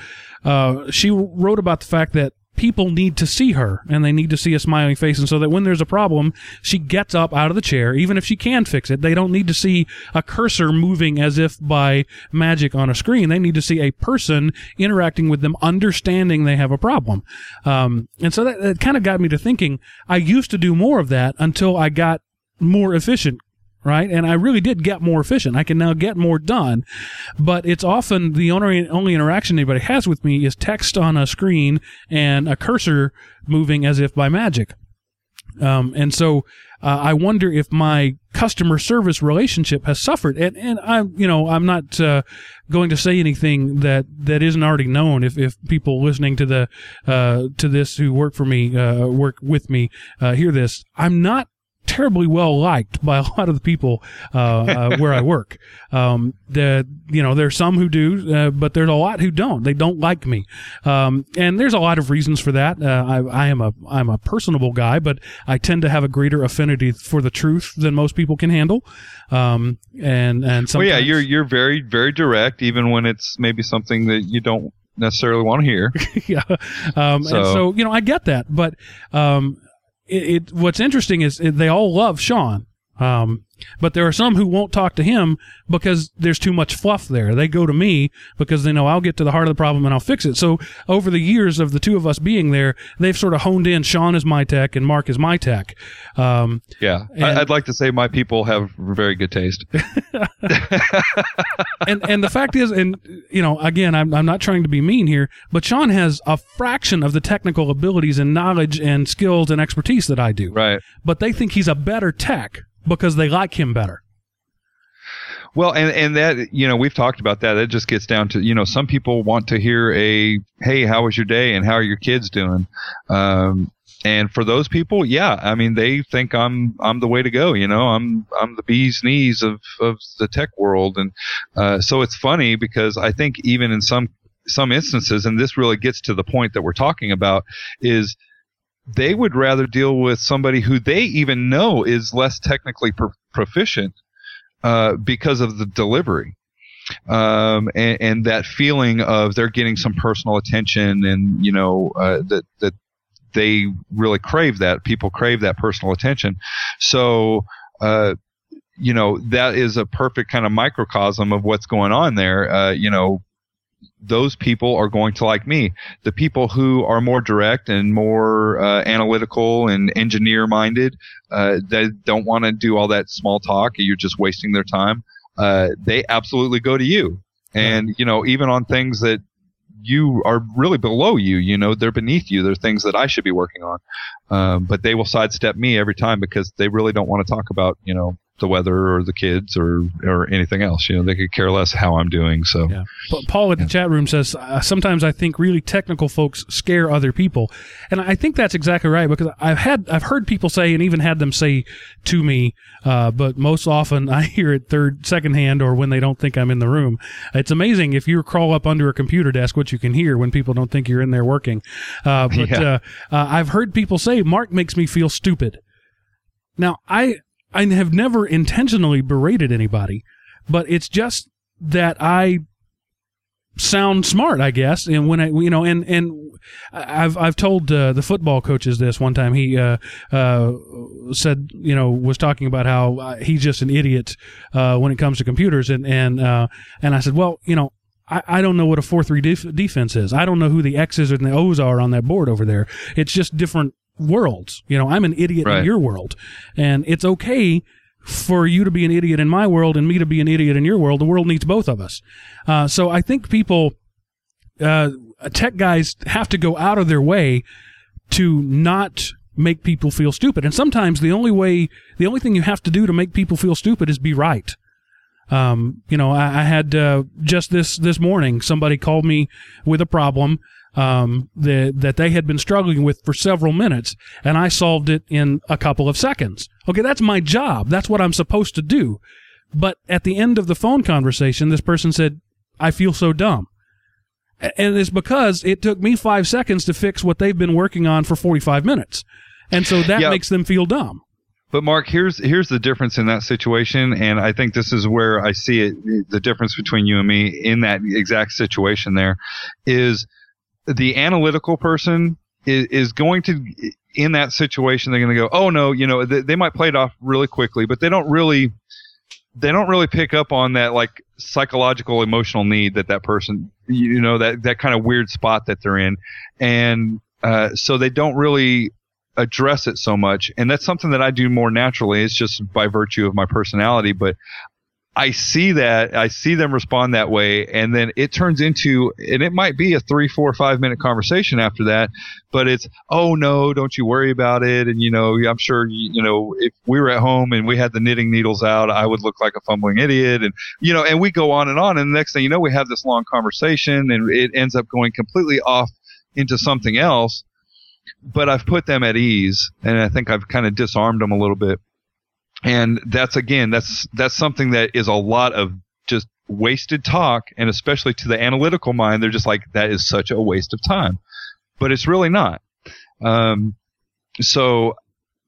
uh, she wrote about the fact that people need to see her and they need to see a smiling face. And so that when there's a problem she gets up out of the chair even if she can fix it. They don't need to see a cursor moving as if by magic on a screen. They need to see a person interacting with them understanding they have a problem. Um, and so that, that kind of got me to thinking i used to do more of that until i got more efficient right? And I really did get more efficient. I can now get more done, but it's often the only only interaction anybody has with me is text on a screen and a cursor moving as if by magic. Um, and so uh, I wonder if my customer service relationship has suffered. And and I you know I'm not uh, going to say anything that that isn't already known. If if people listening to the uh, to this who work for me uh, work with me uh, hear this, I'm not terribly well liked by a lot of the people uh, uh, where I work. Um, the you know there's some who do, uh, but there's a lot who don't. They don't like me, um, and there's a lot of reasons for that. Uh, I, I, am a I'm a personable guy, but I tend to have a greater affinity for the truth than most people can handle. Um, and and well, yeah, you're you're very very direct, even when it's maybe something that you don't necessarily want to hear. yeah. Um, so. And so, you know, I get that, but, um, it, it, what's interesting is they all love Sean. Um, but there are some who won't talk to him because there's too much fluff there. They go to me because they know I'll get to the heart of the problem and I'll fix it. So over the years of the two of us being there, they've sort of honed in. Sean is my tech and Mark is my tech. Um, yeah, I'd like to say my people have very good taste. and and the fact is, and you know, again, I'm I'm not trying to be mean here, but Sean has a fraction of the technical abilities and knowledge and skills and expertise that I do. Right. But they think he's a better tech because they like him better. Well, and and that you know we've talked about that. It just gets down to you know some people want to hear a hey, how was your day and how are your kids doing? Um, and for those people, yeah, I mean they think I'm I'm the way to go. You know, I'm I'm the bee's knees of of the tech world, and uh, so it's funny because I think even in some some instances, and this really gets to the point that we're talking about, is they would rather deal with somebody who they even know is less technically pro- proficient uh, because of the delivery. Um, and, and, that feeling of they're getting some personal attention and, you know, uh, that, that they really crave that. People crave that personal attention. So, uh, you know, that is a perfect kind of microcosm of what's going on there. Uh, you know, those people are going to like me. The people who are more direct and more uh, analytical and engineer minded, uh, that don't want to do all that small talk, you're just wasting their time. Uh, they absolutely go to you. And, you know, even on things that you are really below you. You know, they're beneath you. They're things that I should be working on. Um, but they will sidestep me every time because they really don't want to talk about, you know, the weather or the kids or or anything else. You know, they could care less how I'm doing. So, yeah. But Paul at the chat room says uh, sometimes I think really technical folks scare other people, and I think that's exactly right because I've had I've heard people say and even had them say to me, uh, but most often I hear it third secondhand or when they don't think I'm in the room. It's amazing if you crawl up under a computer desk what you can hear when people don't think you're in there working. Uh, but yeah. Uh, uh, I've heard people say Mark makes me feel stupid. Now I I have never intentionally berated anybody, but it's just that I sound smart, I guess. And when I, you know, and and I've I've told uh, the football coaches this one time. He uh, uh, said, you know, was talking about how uh, he's just an idiot uh, when it comes to computers, and and uh, and I said, well, you know. I, I don't know what a 4 3 def- defense is. I don't know who the X's and the O's are on that board over there. It's just different worlds. You know, I'm an idiot right. in your world, and it's okay for you to be an idiot in my world and me to be an idiot in your world. The world needs both of us. Uh, so I think people, uh, tech guys, have to go out of their way to not make people feel stupid. And sometimes the only way, the only thing you have to do to make people feel stupid is be right. Um, you know, I, I had uh, just this this morning somebody called me with a problem um, that that they had been struggling with for several minutes, and I solved it in a couple of seconds. Okay, that's my job. That's what I'm supposed to do. But at the end of the phone conversation, this person said, "I feel so dumb." And it's because it took me five seconds to fix what they've been working on for 45 minutes. And so that yep. makes them feel dumb. But Mark, here's here's the difference in that situation, and I think this is where I see it. The difference between you and me in that exact situation there is the analytical person is, is going to in that situation they're going to go oh no you know they, they might play it off really quickly but they don't really they don't really pick up on that like psychological emotional need that that person you know that that kind of weird spot that they're in. And uh, so they don't really address it so much. And that's something that i do more naturally. It's just by virtue of my personality but I see that I see them respond that way, and then it turns into, and it might be a three, four, five minute conversation after that, but it's, oh no, don't you worry about it, and you know, I'm sure you know if we were at home and we had the knitting needles out, I would look like a fumbling idiot, and you know, and we go on and on, and the next thing you know, we have this long conversation, and it ends up going completely off into something else. But I've put them at ease, and I think I've kind of disarmed them a little bit and that's again that's that's something that is a lot of just wasted talk. And especially to the analytical mind they're just like that is such a waste of time. But it's really not. Um, so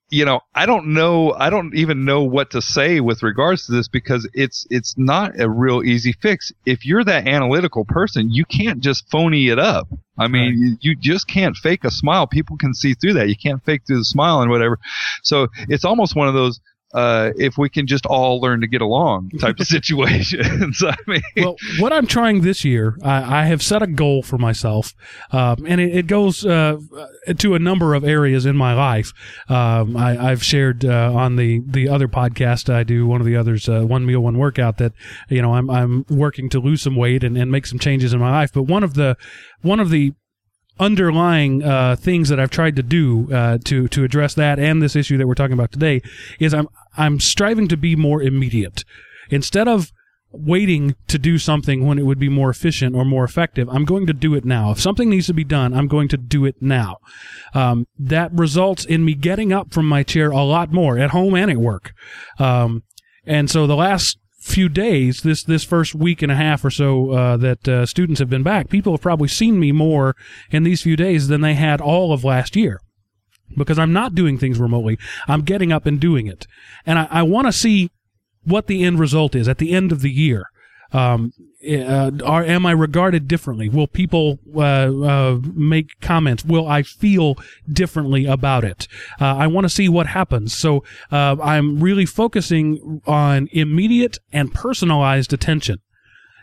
you know i don't know i don't even know what to say with regards to this because it's it's not a real easy fix. If you're that analytical person you can't just phony it up. I mean right. you, you just can't fake a smile. People can see through that. You can't fake through the smile and whatever. So it's almost one of those uh, if we can just all learn to get along type of situations. I mean, well, what I'm trying this year, I, I have set a goal for myself, um, and it, it goes uh, to a number of areas in my life. Um, I, have shared uh, on the the other podcast I do, one of the others, uh, one meal, one workout, that you know I'm I'm working to lose some weight and, and make some changes in my life. But one of the one of the underlying uh, things that I've tried to do uh, to to address that and this issue that we're talking about today is I'm I'm striving to be more immediate instead of waiting to do something when it would be more efficient or more effective. I'm going to do it now. If something needs to be done, I'm going to do it now. Um, that results in me getting up from my chair a lot more at home and at work. Um, and so the last few days, this this first week and a half or so uh, that uh, students have been back, people have probably seen me more in these few days than they had all of last year. Because I'm not doing things remotely. I'm getting up and doing it. And I, I want to see what the end result is at the end of the year. Um, uh, are am I regarded differently? Will people uh, uh, make comments? Will I feel differently about it? Uh, I want to see what happens. So uh, I'm really focusing on immediate and personalized attention.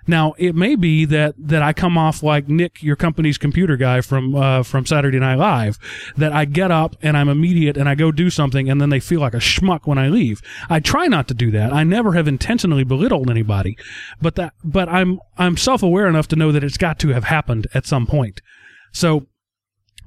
Now, it may be that, that I come off like Nick, your company's computer guy from, uh, from Saturday Night Live, that I get up and I'm immediate and I go do something and then they feel like a schmuck when I leave. I try not to do that. I never have intentionally belittled anybody, but that, but I'm, I'm self-aware enough to know that it's got to have happened at some point. So,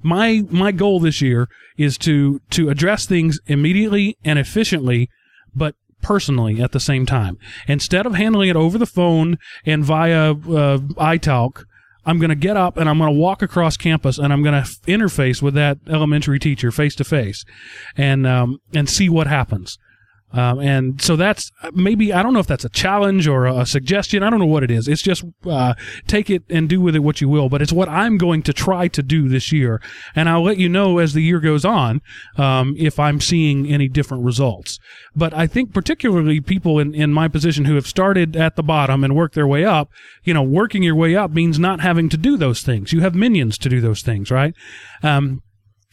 my my goal this year is to to address things immediately and efficiently but personally at the same time. Instead of handling it over the phone and via uh, italk i'm going to get up and i'm going to walk across campus and i'm going to f- interface with that elementary teacher face to face and um, and see what happens um, and so that's maybe I don't know if that's a challenge or a, a suggestion. I don't know what it is. It's just uh, take it and do with it what you will. But it's what I'm going to try to do this year, and I'll let you know as the year goes on um, if I'm seeing any different results. But I think particularly people in in my position who have started at the bottom and worked their way up. You know, working your way up means not having to do those things. You have minions to do those things, right? Um,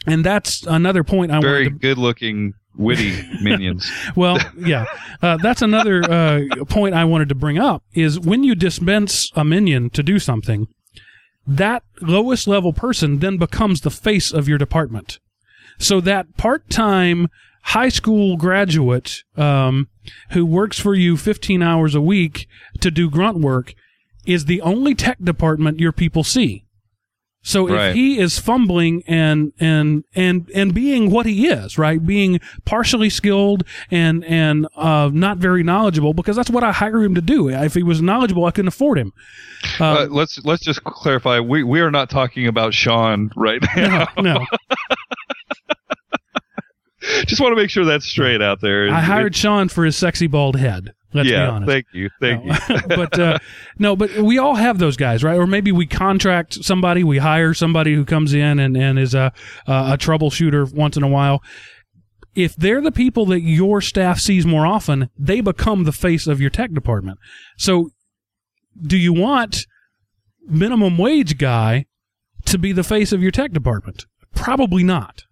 and that's another point I Very good looking, witty minions. well, yeah, uh, that's another uh, point I wanted to bring up is when you dispense a minion to do something, that lowest level person then becomes the face of your department. So that part time high school graduate um, who works for you 15 hours a week to do grunt work is the only tech department your people see. So if Right. he is fumbling and and and and being what he is, right, being partially skilled and and uh, not very knowledgeable, because that's what I hire him to do. If he was knowledgeable, I couldn't afford him. Uh, Uh, let's let's just clarify. We we are not talking about Sean right now. no, no. just want to make sure that's straight out there. I hired Sean for his sexy bald head. Let's yeah, be honest. thank you, thank No. you. but uh, no, but we all have those guys, right? Or maybe we contract somebody, we hire somebody who comes in and, and is a, a a troubleshooter once in a while. If they're the people that your staff sees more often, they become the face of your tech department. So, do you want minimum wage guy to be the face of your tech department? Probably not.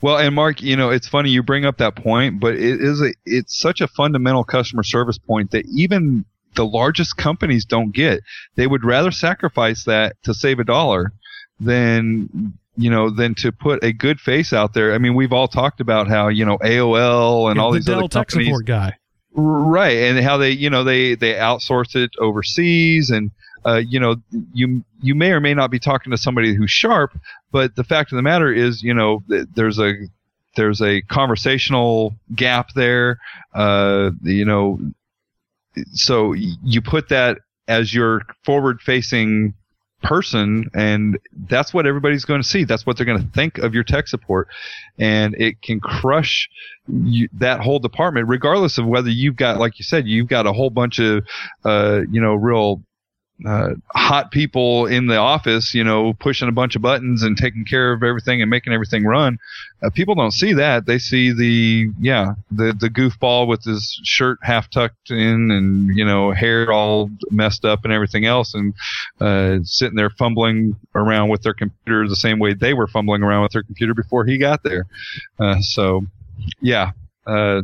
Well, and Mark, you know, it's funny you bring up that point, but it is a it's such a fundamental customer service point that even the largest companies don't get. They would rather sacrifice that to save a dollar than you know than to put a good face out there. I mean, we've all talked about how you know AOL and all the these Dell other tech companies support guy. right and how they you know they they outsource it overseas and uh, you know you you may or may not be talking to somebody who's sharp but the fact of the matter is you know th- there's a there's a conversational gap there uh, you know so you put that as your forward facing person and that's what everybody's going to see. That's what they're going to think of your tech support and it can crush you, that whole department regardless of whether you've got like you said you've got a whole bunch of uh, you know real uh, hot people in the office, you know, pushing a bunch of buttons and taking care of everything and making everything run. Uh, people don't see that. They see the, yeah, the, the goofball with his shirt half tucked in and, you know, hair all messed up and everything else and, uh, sitting there fumbling around with their computer the same way they were fumbling around with their computer before he got there. Uh, so, yeah, uh,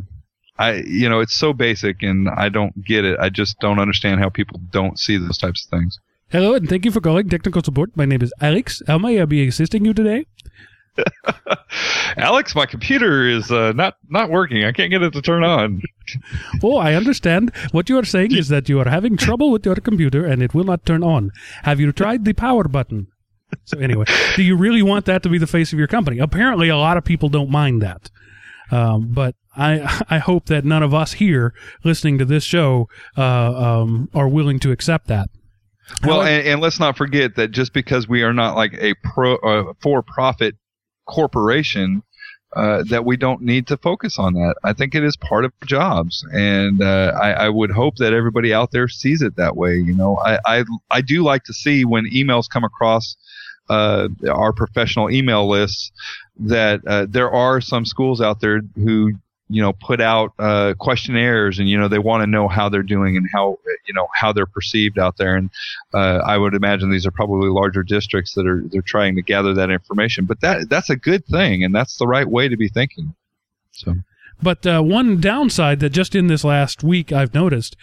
I, you know, it's so basic and I don't get it. I just don't understand how people don't see those types of things. Hello, and thank you for calling technical support. My name is Alex. How may I be assisting you today? Alex, my computer is uh, not not working. I can't get it to turn on. Oh, I understand. What you are saying is that you are having trouble with your computer and it will not turn on. Have you tried the power button? So anyway, do you really want that to be the face of your company? Apparently, a lot of people don't mind that. Um, but I I hope that none of us here listening to this show uh, um, are willing to accept that. Well, and, and let's not forget that just because we are not like a pro uh, for profit corporation, uh, that we don't need to focus on that. I think it is part of jobs, and uh, I, I would hope that everybody out there sees it that way. You know, I I, I do like to see when emails come across uh, our professional email lists that uh, there are some schools out there who you know put out uh, questionnaires and you know they want to know how they're doing and how you know how they're perceived out there. And uh, I would imagine these are probably larger districts that are they're trying to gather that information. But that that's a good thing and that's the right way to be thinking. So. But uh, one downside that just in this last week I've noticed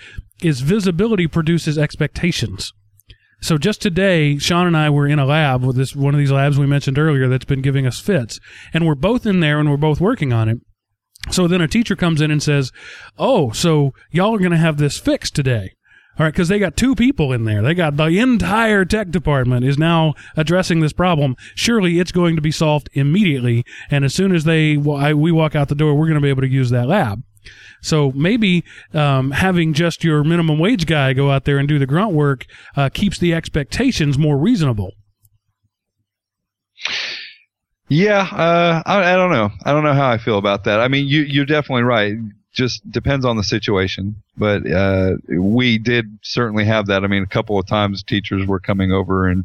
is visibility produces expectations. So just today, Sean and I were in a lab with this one of these labs we mentioned earlier that's been giving us fits, and we're both in there and we're both working on it. So then a teacher comes in and says, "Oh, so y'all are going to have this fixed today." All right, because they got two people in there. They got the entire tech department is now addressing this problem. Surely it's going to be solved immediately. And as soon as they we walk out the door, we're going to be able to use that lab. So maybe um, having just your minimum wage guy go out there and do the grunt work uh, keeps the expectations more reasonable. Yeah, uh, I, I, don't know. I don't know how I feel about that. I mean, you, you're definitely right. Just depends on the situation. But uh, we did certainly have that. I mean, a couple of times teachers were coming over and,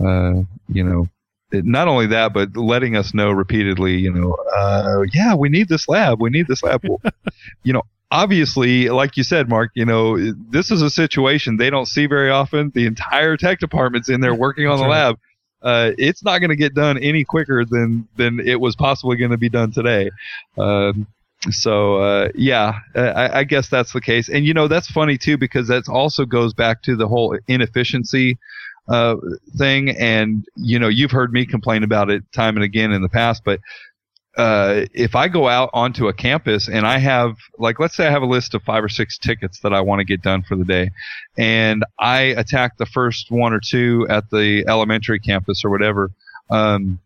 uh, you know, not only that, but letting us know repeatedly, you know, uh, yeah, we need this lab. We need this lab. Well, you know, obviously, like you said, Mark, you know, this is a situation they don't see very often. The entire tech department's in there working on the right. lab. Uh, it's not going to get done any quicker than than it was possibly going to be done today. Um, so uh, yeah, I, I, guess that's the case. And you know, that's funny too because that also goes back to the whole inefficiency uh, thing. And you know, you've heard me complain about it time and again in the past, but uh, if I go out onto a campus and I have, like, let's say I have a list of five or six tickets that I want to get done for the day, and I attack the first one or two at the elementary campus or whatever, um,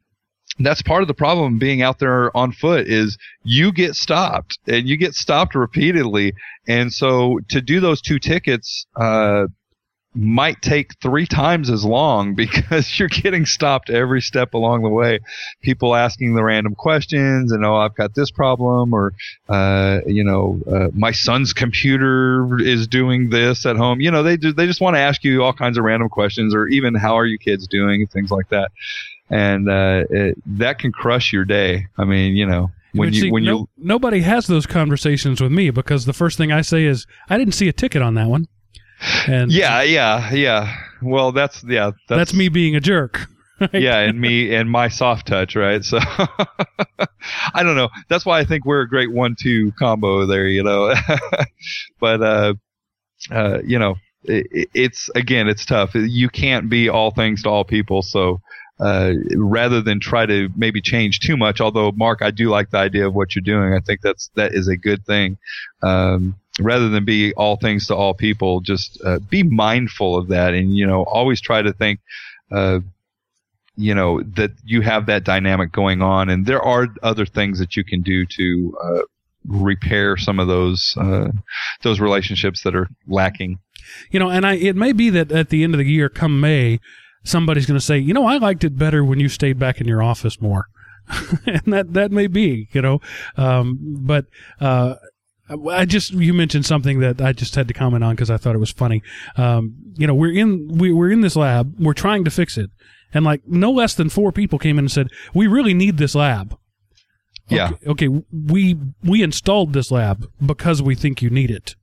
that's part of the problem being out there on foot is you get stopped and you get stopped repeatedly. And so to do those two tickets, uh, might take three times as long because you're getting stopped every step along the way. People asking the random questions and, oh, I've got this problem or, uh, you know, uh, my son's computer is doing this at home. You know, they just, they just want to ask you all kinds of random questions or even how are you kids doing? Things like that. And, uh, it, that can crush your day. I mean, you know, when you, see, when no, you, nobody has those conversations with me because the first thing I say is, I didn't see a ticket on that one. And yeah, yeah, yeah. Well, that's yeah. That's, that's me being a jerk. Right? Yeah, and me and my soft touch, right? So I don't know. That's why I think we're a great one-two combo there, you know. but uh, uh, you know, it, it's again, it's tough. You can't be all things to all people, so. Uh, rather than try to maybe change too much, although Mark, I do like the idea of what you're doing. I think that's that is a good thing. Um, rather than be all things to all people, just uh, be mindful of that, and you know, always try to think, uh, you know, that you have that dynamic going on, and there are other things that you can do to uh, repair some of those uh, those relationships that are lacking. You know, and I it may be that at the end of the year, come May, somebody's going to say, you know, I liked it better when you stayed back in your office more. and that that may be, you know, um, but uh, I just you mentioned something that I just had to comment on because I thought it was funny. Um, you know, we're in we, we're in this lab, we're trying to fix it, and like no less than four people came in and said, "We really need this lab." Yeah. Okay, okay, we we installed this lab because we think you need it.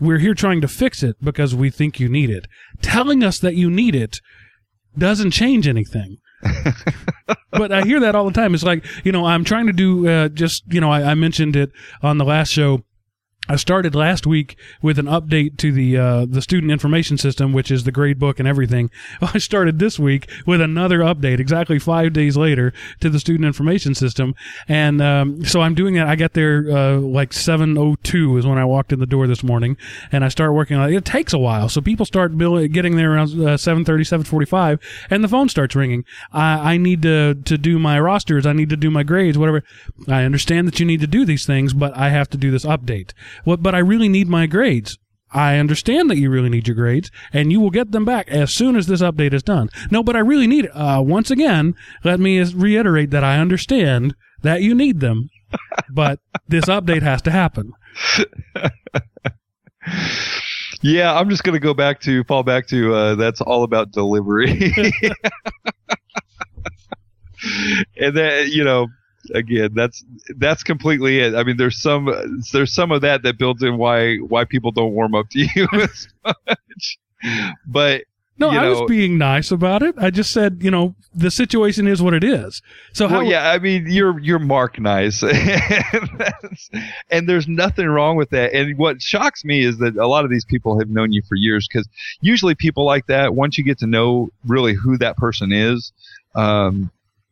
We're here trying to fix it because we think you need it. Telling us that you need it doesn't change anything. but I hear that all the time. It's like, you know, I'm trying to do uh, just, you know, I, I mentioned it on the last show I started last week with an update to the uh, the student information system, which is the grade book and everything. I started this week with another update, exactly five days later, to the student information system, and um, so I'm doing that. I got there uh, like 7:02 is when I walked in the door this morning, and I start working on it. It takes a while, so people start getting there around uh, 7:30, 7:45, and the phone starts ringing. I, I need to to do my rosters. I need to do my grades, whatever. I understand that you need to do these things, but I have to do this update. Well, but I really need my grades. I understand that you really need your grades, and you will get them back as soon as this update is done. No, but I really need it. Uh, once again, let me reiterate that I understand that you need them, but this update has to happen. yeah, I'm just going to go back to fall back to uh, that's all about delivery. and then you know again, that's that's completely it. I mean, there's some there's some of that that builds in why why people don't warm up to you as much. But No, you I was being nice about it. I just said, you know, the situation is what it is. So how? Well, yeah, I mean, you're you're Mark nice, and, and there's nothing wrong with that. And what shocks me is that a lot of these people have known you for years because usually people like that, once you get to know really who that person is, um,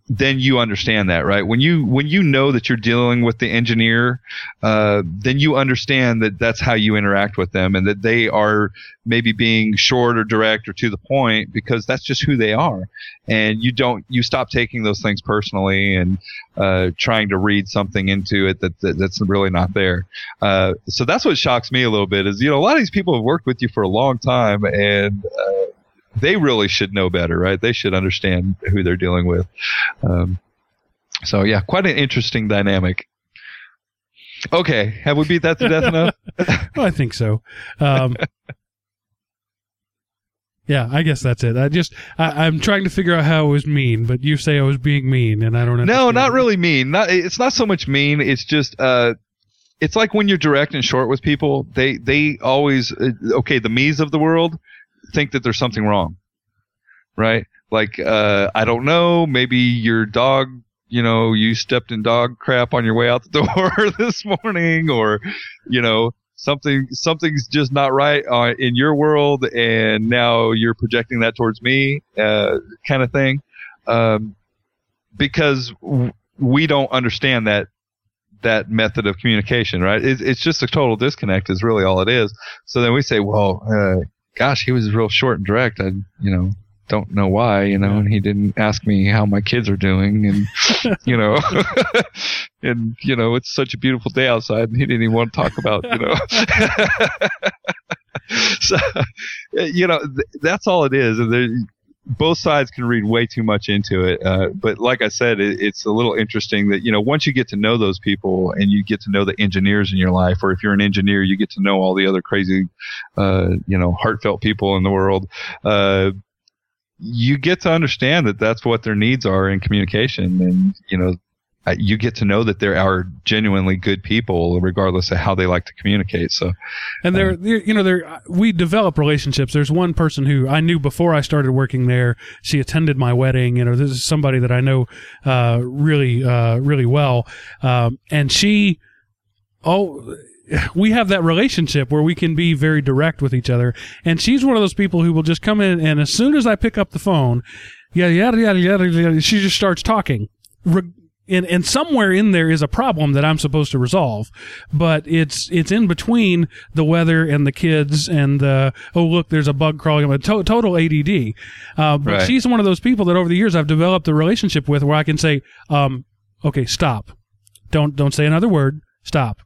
then you understand that, right? When you when you know that you're dealing with the engineer, uh, then you understand that that's how you interact with them, and that they are maybe being short or direct or to the point because that's just who they are and you don't you stop taking those things personally and uh, trying to read something into it that, that that's really not there. Uh, so that's what shocks me a little bit is you know a lot of these people have worked with you for a long time and uh, they really should know better, right? They should understand who they're dealing with. Um, so yeah, quite an interesting dynamic. Okay, have we beat that to death enough? Well, I think so. Um, yeah, I guess that's it. I just I, I'm trying to figure out how it was mean, but you say I was being mean, and I don't. Know. No, not really mean. Not it's not so much mean. It's just uh, it's like when you're direct and short with people. They they always uh, okay. The me's of the world think that there's something wrong, right? Like uh, I don't know. Maybe your dog. You know, you stepped in dog crap on your way out the door this morning, or you know something something's just not right uh, in your world, and now you're projecting that towards me, uh, kind of thing. Um, because w- we don't understand that that method of communication, right? It's, it's just a total disconnect, is really all it is. So then we say, well, uh, gosh, he was real short and direct. I, you know, don't know why, you know, and he didn't ask me how my kids are doing, and you know, and you know, it's such a beautiful day outside, and he didn't even want to talk about, you know. so, you know, th- that's all it is. And there, both sides can read way too much into it. Uh, but like I said, it, it's a little interesting that, you know, once you get to know those people and you get to know the engineers in your life, or if you're an engineer, you get to know all the other crazy, uh, you know, heartfelt people in the world. Uh, you get to understand that that's what their needs are in communication. And, you know, you get to know that there are genuinely good people regardless of how they like to communicate. So, And there, there- you know, there we develop relationships. There's one person who I knew before I started working there. She attended my wedding. You know, this is somebody that I know uh, really, uh, really well. Um, and she, oh, we have that relationship where we can be very direct with each other. And she's one of those people who will just come in and as soon as I pick up the phone, yada yada yada yada, yada she just starts talking. Re- and, and somewhere in there is a problem that I'm supposed to resolve, but it's it's in between the weather and the kids and the oh look there's a bug crawling to- total ADD. Uh, but Right. she's one of those people that over the years I've developed a relationship with where I can say, um, okay, stop, don't don't say another word, stop.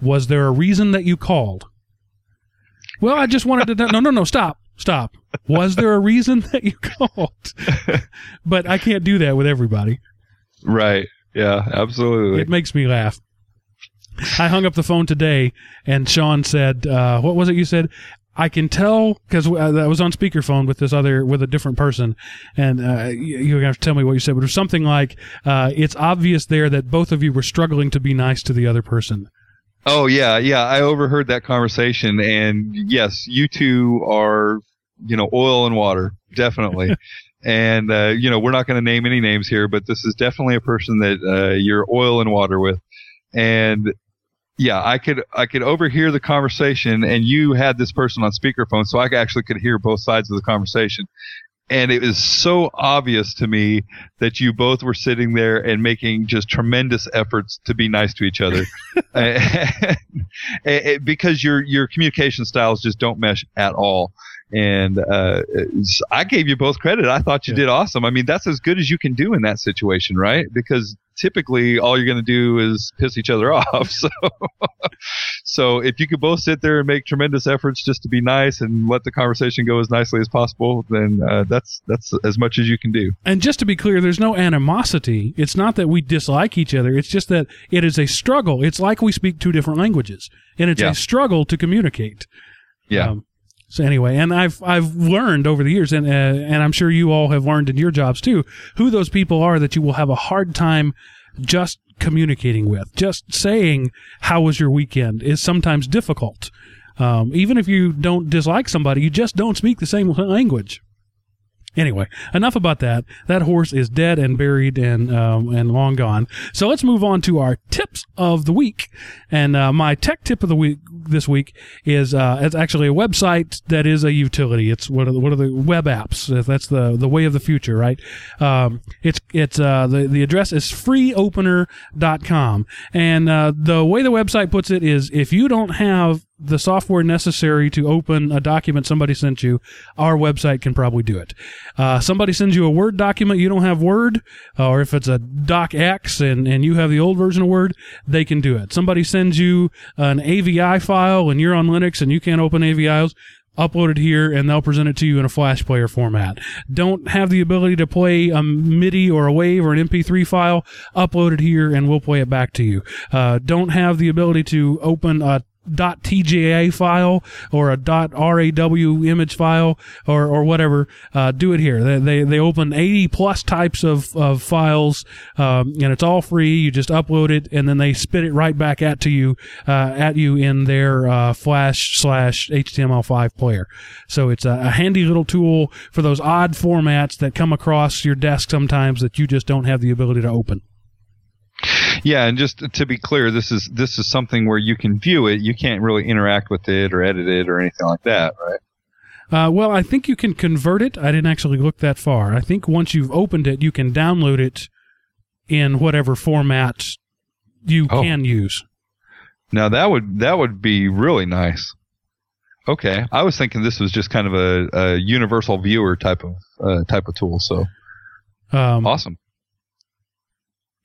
Was there a reason that you called? Well, I just wanted to. No, no, no. Stop. Stop. Was there a reason that you called? but I can't do that with everybody. Right. Yeah, absolutely. It makes me laugh. I hung up the phone today, and Sean said, uh, "What was it you said?" I can tell because I was on speakerphone with this other with a different person, and uh, you, you have to tell me what you said. But it was something like, uh, "It's obvious there that both of you were struggling to be nice to the other person." Oh yeah, yeah. I overheard that conversation, and yes, you two are, you know, oil and water, definitely. and uh, you know, we're not going to name any names here, but this is definitely a person that uh, you're oil and water with. And yeah, I could I could overhear the conversation, and you had this person on speakerphone, so I actually could hear both sides of the conversation. And it was so obvious to me that you both were sitting there and making just tremendous efforts to be nice to each other. And- and- because your your communication styles just don't mesh at all. And uh, I gave you both credit. I thought you Yeah. did awesome. I mean, that's as good as you can do in that situation, right? Because typically all you're going to do is piss each other off. So, so if you could both sit there and make tremendous efforts just to be nice and let the conversation go as nicely as possible, then uh, that's that's as much as you can do. And just to be clear, there's no animosity. It's not that we dislike each other. It's just that it is a struggle. It's like we speak two different languages, and it's Yeah. a struggle to communicate. Yeah. Um, so anyway, and I've I've learned over the years, and uh, and I'm sure you all have learned in your jobs too, who those people are that you will have a hard time just communicating with. Just saying how was your weekend is sometimes difficult. Um, even if you don't dislike somebody, you just don't speak the same language. Anyway, enough about that. That horse is dead and buried and um, and long gone. So let's move on to our tips of the week. And uh, my tech tip of the week this week is uh, it's actually a website that is a utility. It's what are the, what are the web apps? That's the the way of the future, right? Um, it's it's uh, the the address is freeopener.com, and uh, the way the website puts it is if you don't have the software necessary to open a document somebody sent you, our website can probably do it. Uh, somebody sends you a Word document, you don't have Word, or if it's a docx and, and you have the old version of Word, they can do it. Somebody sends you an AVI file and you're on Linux and you can't open AVIs, upload it here and they'll present it to you in a flash player format. Don't have the ability to play a MIDI or a WAV or an MP3 file, upload it here and we'll play it back to you. Uh, don't have the ability to open a .tga file or a .raw image file or, or whatever, uh, do it here. They, they, they open 80 plus types of, of files, um, and it's all free. You just upload it and then they spit it right back at to you, uh, at you in their, uh, flash slash HTML5 player. So it's a, a handy little tool for those odd formats that come across your desk sometimes that you just don't have the ability to open. Yeah, and just to be clear, this is this is something where you can view it. You can't really interact with it or edit it or anything like that, right? Uh, well, I think you can convert it. I didn't actually look that far. I think once you've opened it, you can download it in whatever format you oh. can use. Now that would that would be really nice. Okay, I was thinking this was just kind of a, a universal viewer type of uh, type of tool. So um, awesome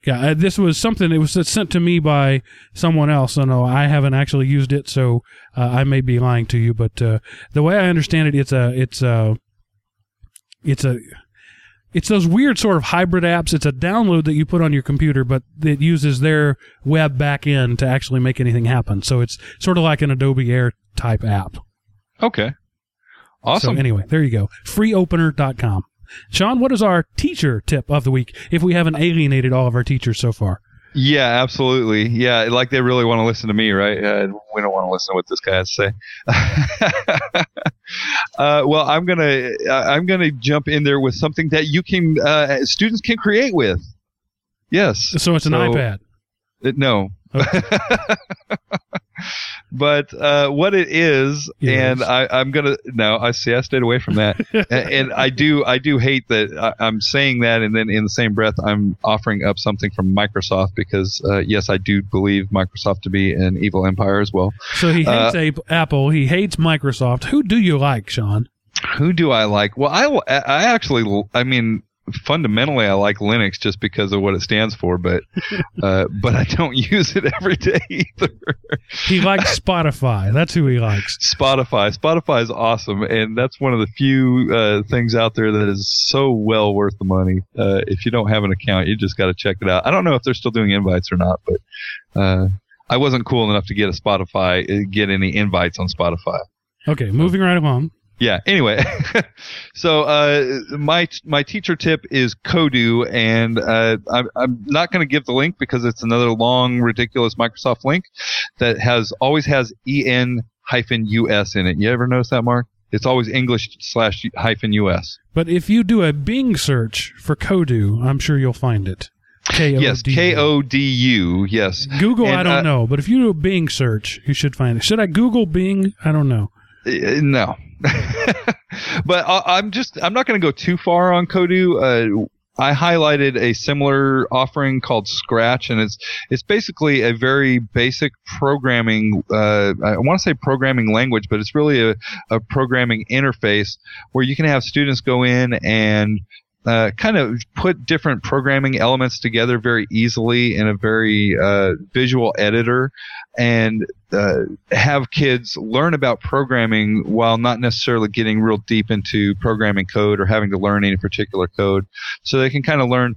yeah, uh, this was something that was sent to me by someone else. I know I haven't actually used it, so uh, I may be lying to you. But uh, the way I understand it, it's a, it's a, it's a, it's those weird sort of hybrid apps. It's a download that you put on your computer, but it uses their web backend to actually make anything happen. So it's sort of like an Adobe Air type app. Okay. Awesome. So anyway, there you go. Freeopener.com. Sean, what is our teacher tip of the week if we haven't alienated all of our teachers so far? Yeah, absolutely. Yeah, like they really want to listen to me, right? Uh, we don't want to listen to what this guy has to say. uh, well, I'm gonna I'm gonna jump in there with something that you can uh, students can create with. Yes. So it's an so, iPad. It, no. Okay. but uh, what it is, yes. and I, am gonna no, I see, I stayed away from that, and, and, I do, I do hate that I, am saying that, and then in the same breath, I'm offering up something from Microsoft because uh, yes, I do believe Microsoft to be an evil empire as well. So he hates uh, Apple, he hates Microsoft. Who do you like, Sean? Who do I like? Well, I, I actually, I mean, fundamentally I like Linux just because of what it stands for, but uh, but I don't use it every day either. he likes Spotify. That's who he likes. Spotify. Spotify is awesome, and that's one of the few uh, things out there that is so well worth the money. Uh, if you don't have an account, you just got to check it out. I don't know if they're still doing invites or not, but uh, I wasn't cool enough to get a Spotify, uh, get any invites on Spotify. Okay, moving right along yeah. Anyway, so uh, my my teacher tip is Kodu, and uh, I'm, I'm not going to give the link because it's another long, ridiculous Microsoft link that has always has en hyphen us in it. You ever notice that, Mark? It's always English slash hyphen us. But if you do a Bing search for Kodu, I'm sure you'll find it. K-O-D-U. Yes, K O D U. Yes. Google, and, I don't uh, know, but if you do a Bing search, you should find it. Should I Google Bing? I don't know. Uh, no, but I, am just I'm not going to go too far on Kodu. Uh, I highlighted a similar offering called Scratch, and it's it's basically a very basic programming. Uh, I want to say programming language, but it's really a, a programming interface where you can have students go in and uh, kind of put different programming elements together very easily in a very uh, visual editor and uh, have kids learn about programming while not necessarily getting real deep into programming code or having to learn any particular code. So they can kind of learn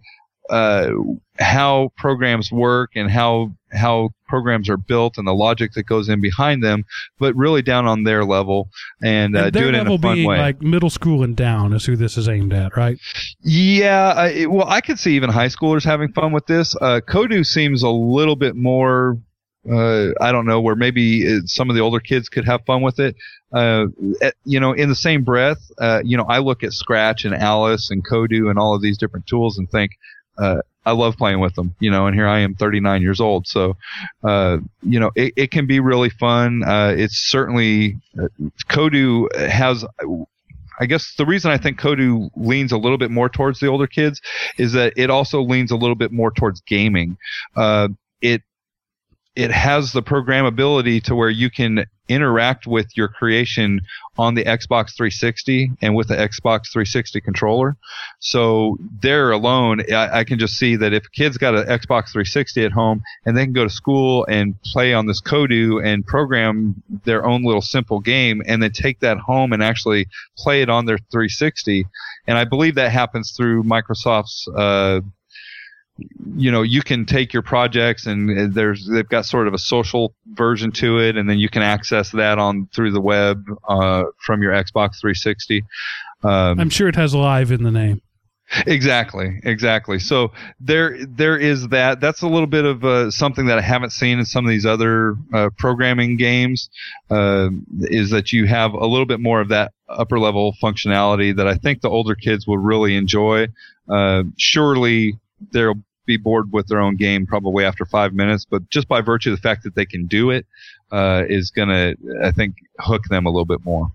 uh, how programs work and how how programs are built and the logic that goes in behind them, but really down on their level and, uh, and do it in a fun being way. Like middle school and down is who this is aimed at, right? Yeah, I, well, I could see even high schoolers having fun with this. Uh, Kodu seems a little bit more uh, I don't know, where maybe uh, some of the older kids could have fun with it. Uh, at, you know, in the same breath, uh, you know, I look at Scratch and Alice and Kodu and all of these different tools and think, uh, I love playing with them, you know, and here I am 39 years old. So, uh, you know, it, it, can be really fun. It's certainly, Kodu has, I guess the reason I think Kodu leans a little bit more towards the older kids is that it also leans a little bit more towards gaming. Uh, it it has the programmability to where you can interact with your creation on the Xbox 360 and with the Xbox 360 controller. So there alone, I, I, can just see that if a kid's got an Xbox 360 at home and they can go to school and play on this Kodu and program their own little simple game and then take that home and actually play it on their 360. And I believe that happens through Microsoft's, uh, you know you can take your projects and there's they've got sort of a social version to it and then you can access that on through the web uh, from your xbox 360 um, i'm sure it has live in the name. Exactly exactly. So there there is that. That's a little bit of uh, something that i haven't seen in some of these other uh, programming games uh, is that you have a little bit more of that upper level functionality that i think the older kids will really enjoy. Uh, surely there'll be bored with their own game probably after five minutes, but just by virtue of the fact that they can do it, uh, is going to, I think, hook them a little bit more.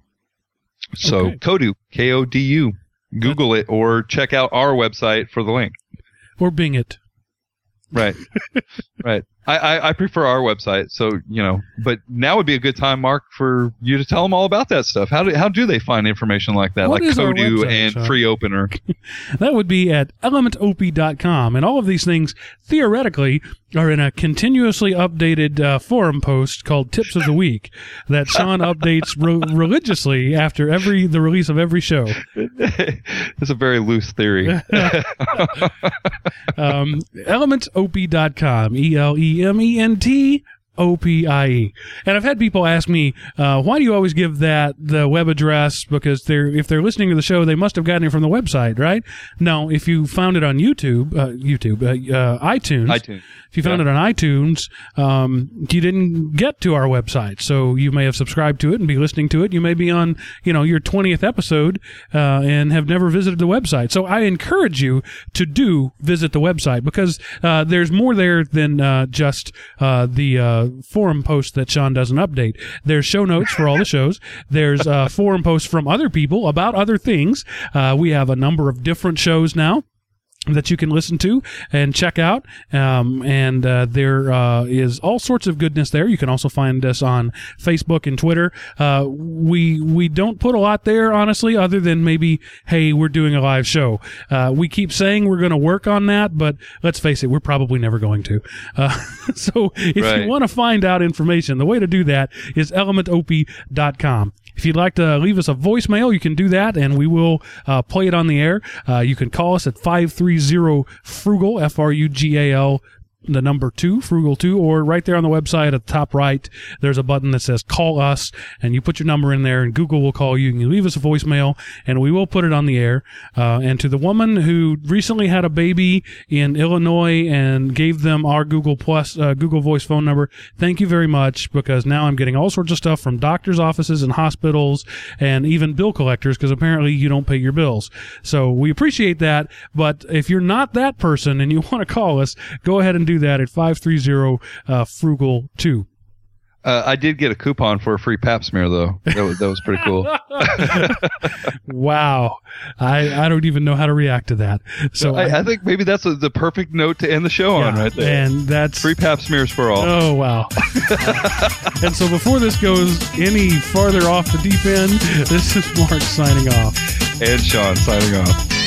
So okay. Kodu, K O D U, Google it or check out our website for the link. Or Bing it. Right. right. I, I, I, prefer our website, so you know. But now would be a good time, Mark, for you to tell them all about that stuff. How do how do they find information like that, what like Kodu and Sean? Free Opener? that would be at elementopie.com, and all of these things theoretically are in a continuously updated uh, forum post called Tips of the Week that Sean updates re- religiously after every the release of every show. it's a very loose theory. um, elementopie.com, E L E M E N T O P I E. And I've had people ask me, uh, why do you always give that the web address? Because they're if they're listening to the show, they must have gotten it from the website, right? No, if you found it on YouTube, uh, YouTube, uh, uh iTunes, iTunes. If you found yeah. it on iTunes, um, you didn't get to our website, so you may have subscribed to it and be listening to it. You may be on, you know, your twentieth episode uh, and have never visited the website. So I encourage you to do visit the website because uh, there's more there than uh, just uh, the uh, forum post that Sean doesn't update. There's show notes for all the shows. There's uh, forum posts from other people about other things. we have a number of different shows now that you can listen to and check out. Um, and uh, there uh, is all sorts of goodness there. You can also find us on Facebook and Twitter. Uh, we we don't put a lot there, honestly, other than maybe, hey, we're doing a live show. Uh, we keep saying we're going to work on that, but let's face it, we're probably never going to. Uh, so if right. you want to find out information, the way to do that is elementopie.com. If you'd like to leave us a voicemail, you can do that, and we will uh, play it on the air. Uh, you can call us at 530 Frugal, F R U G A L the number two, Frugal two, or right there on the website at the top right, there's a button that says call us and you put your number in there and Google will call you and you leave us a voicemail and we will put it on the air. Uh, and to the woman who recently had a baby in Illinois and gave them our Google Plus, uh, Google Voice phone number, thank you very much because now I'm getting all sorts of stuff from doctors' offices and hospitals and even bill collectors because apparently you don't pay your bills. So we appreciate that. But if you're not that person and you want to call us, go ahead and do that at 530 uh, Frugal 2. Uh, I did get a coupon for a free pap smear though. That was, that was pretty cool. wow. I, I don't even know how to react to that. So I, I, I think maybe that's a, the perfect note to end the show yeah, on right there. And that's free pap smears for all. Oh, wow. and so before this goes any farther off the deep end, this is Mark signing off. And Sean signing off.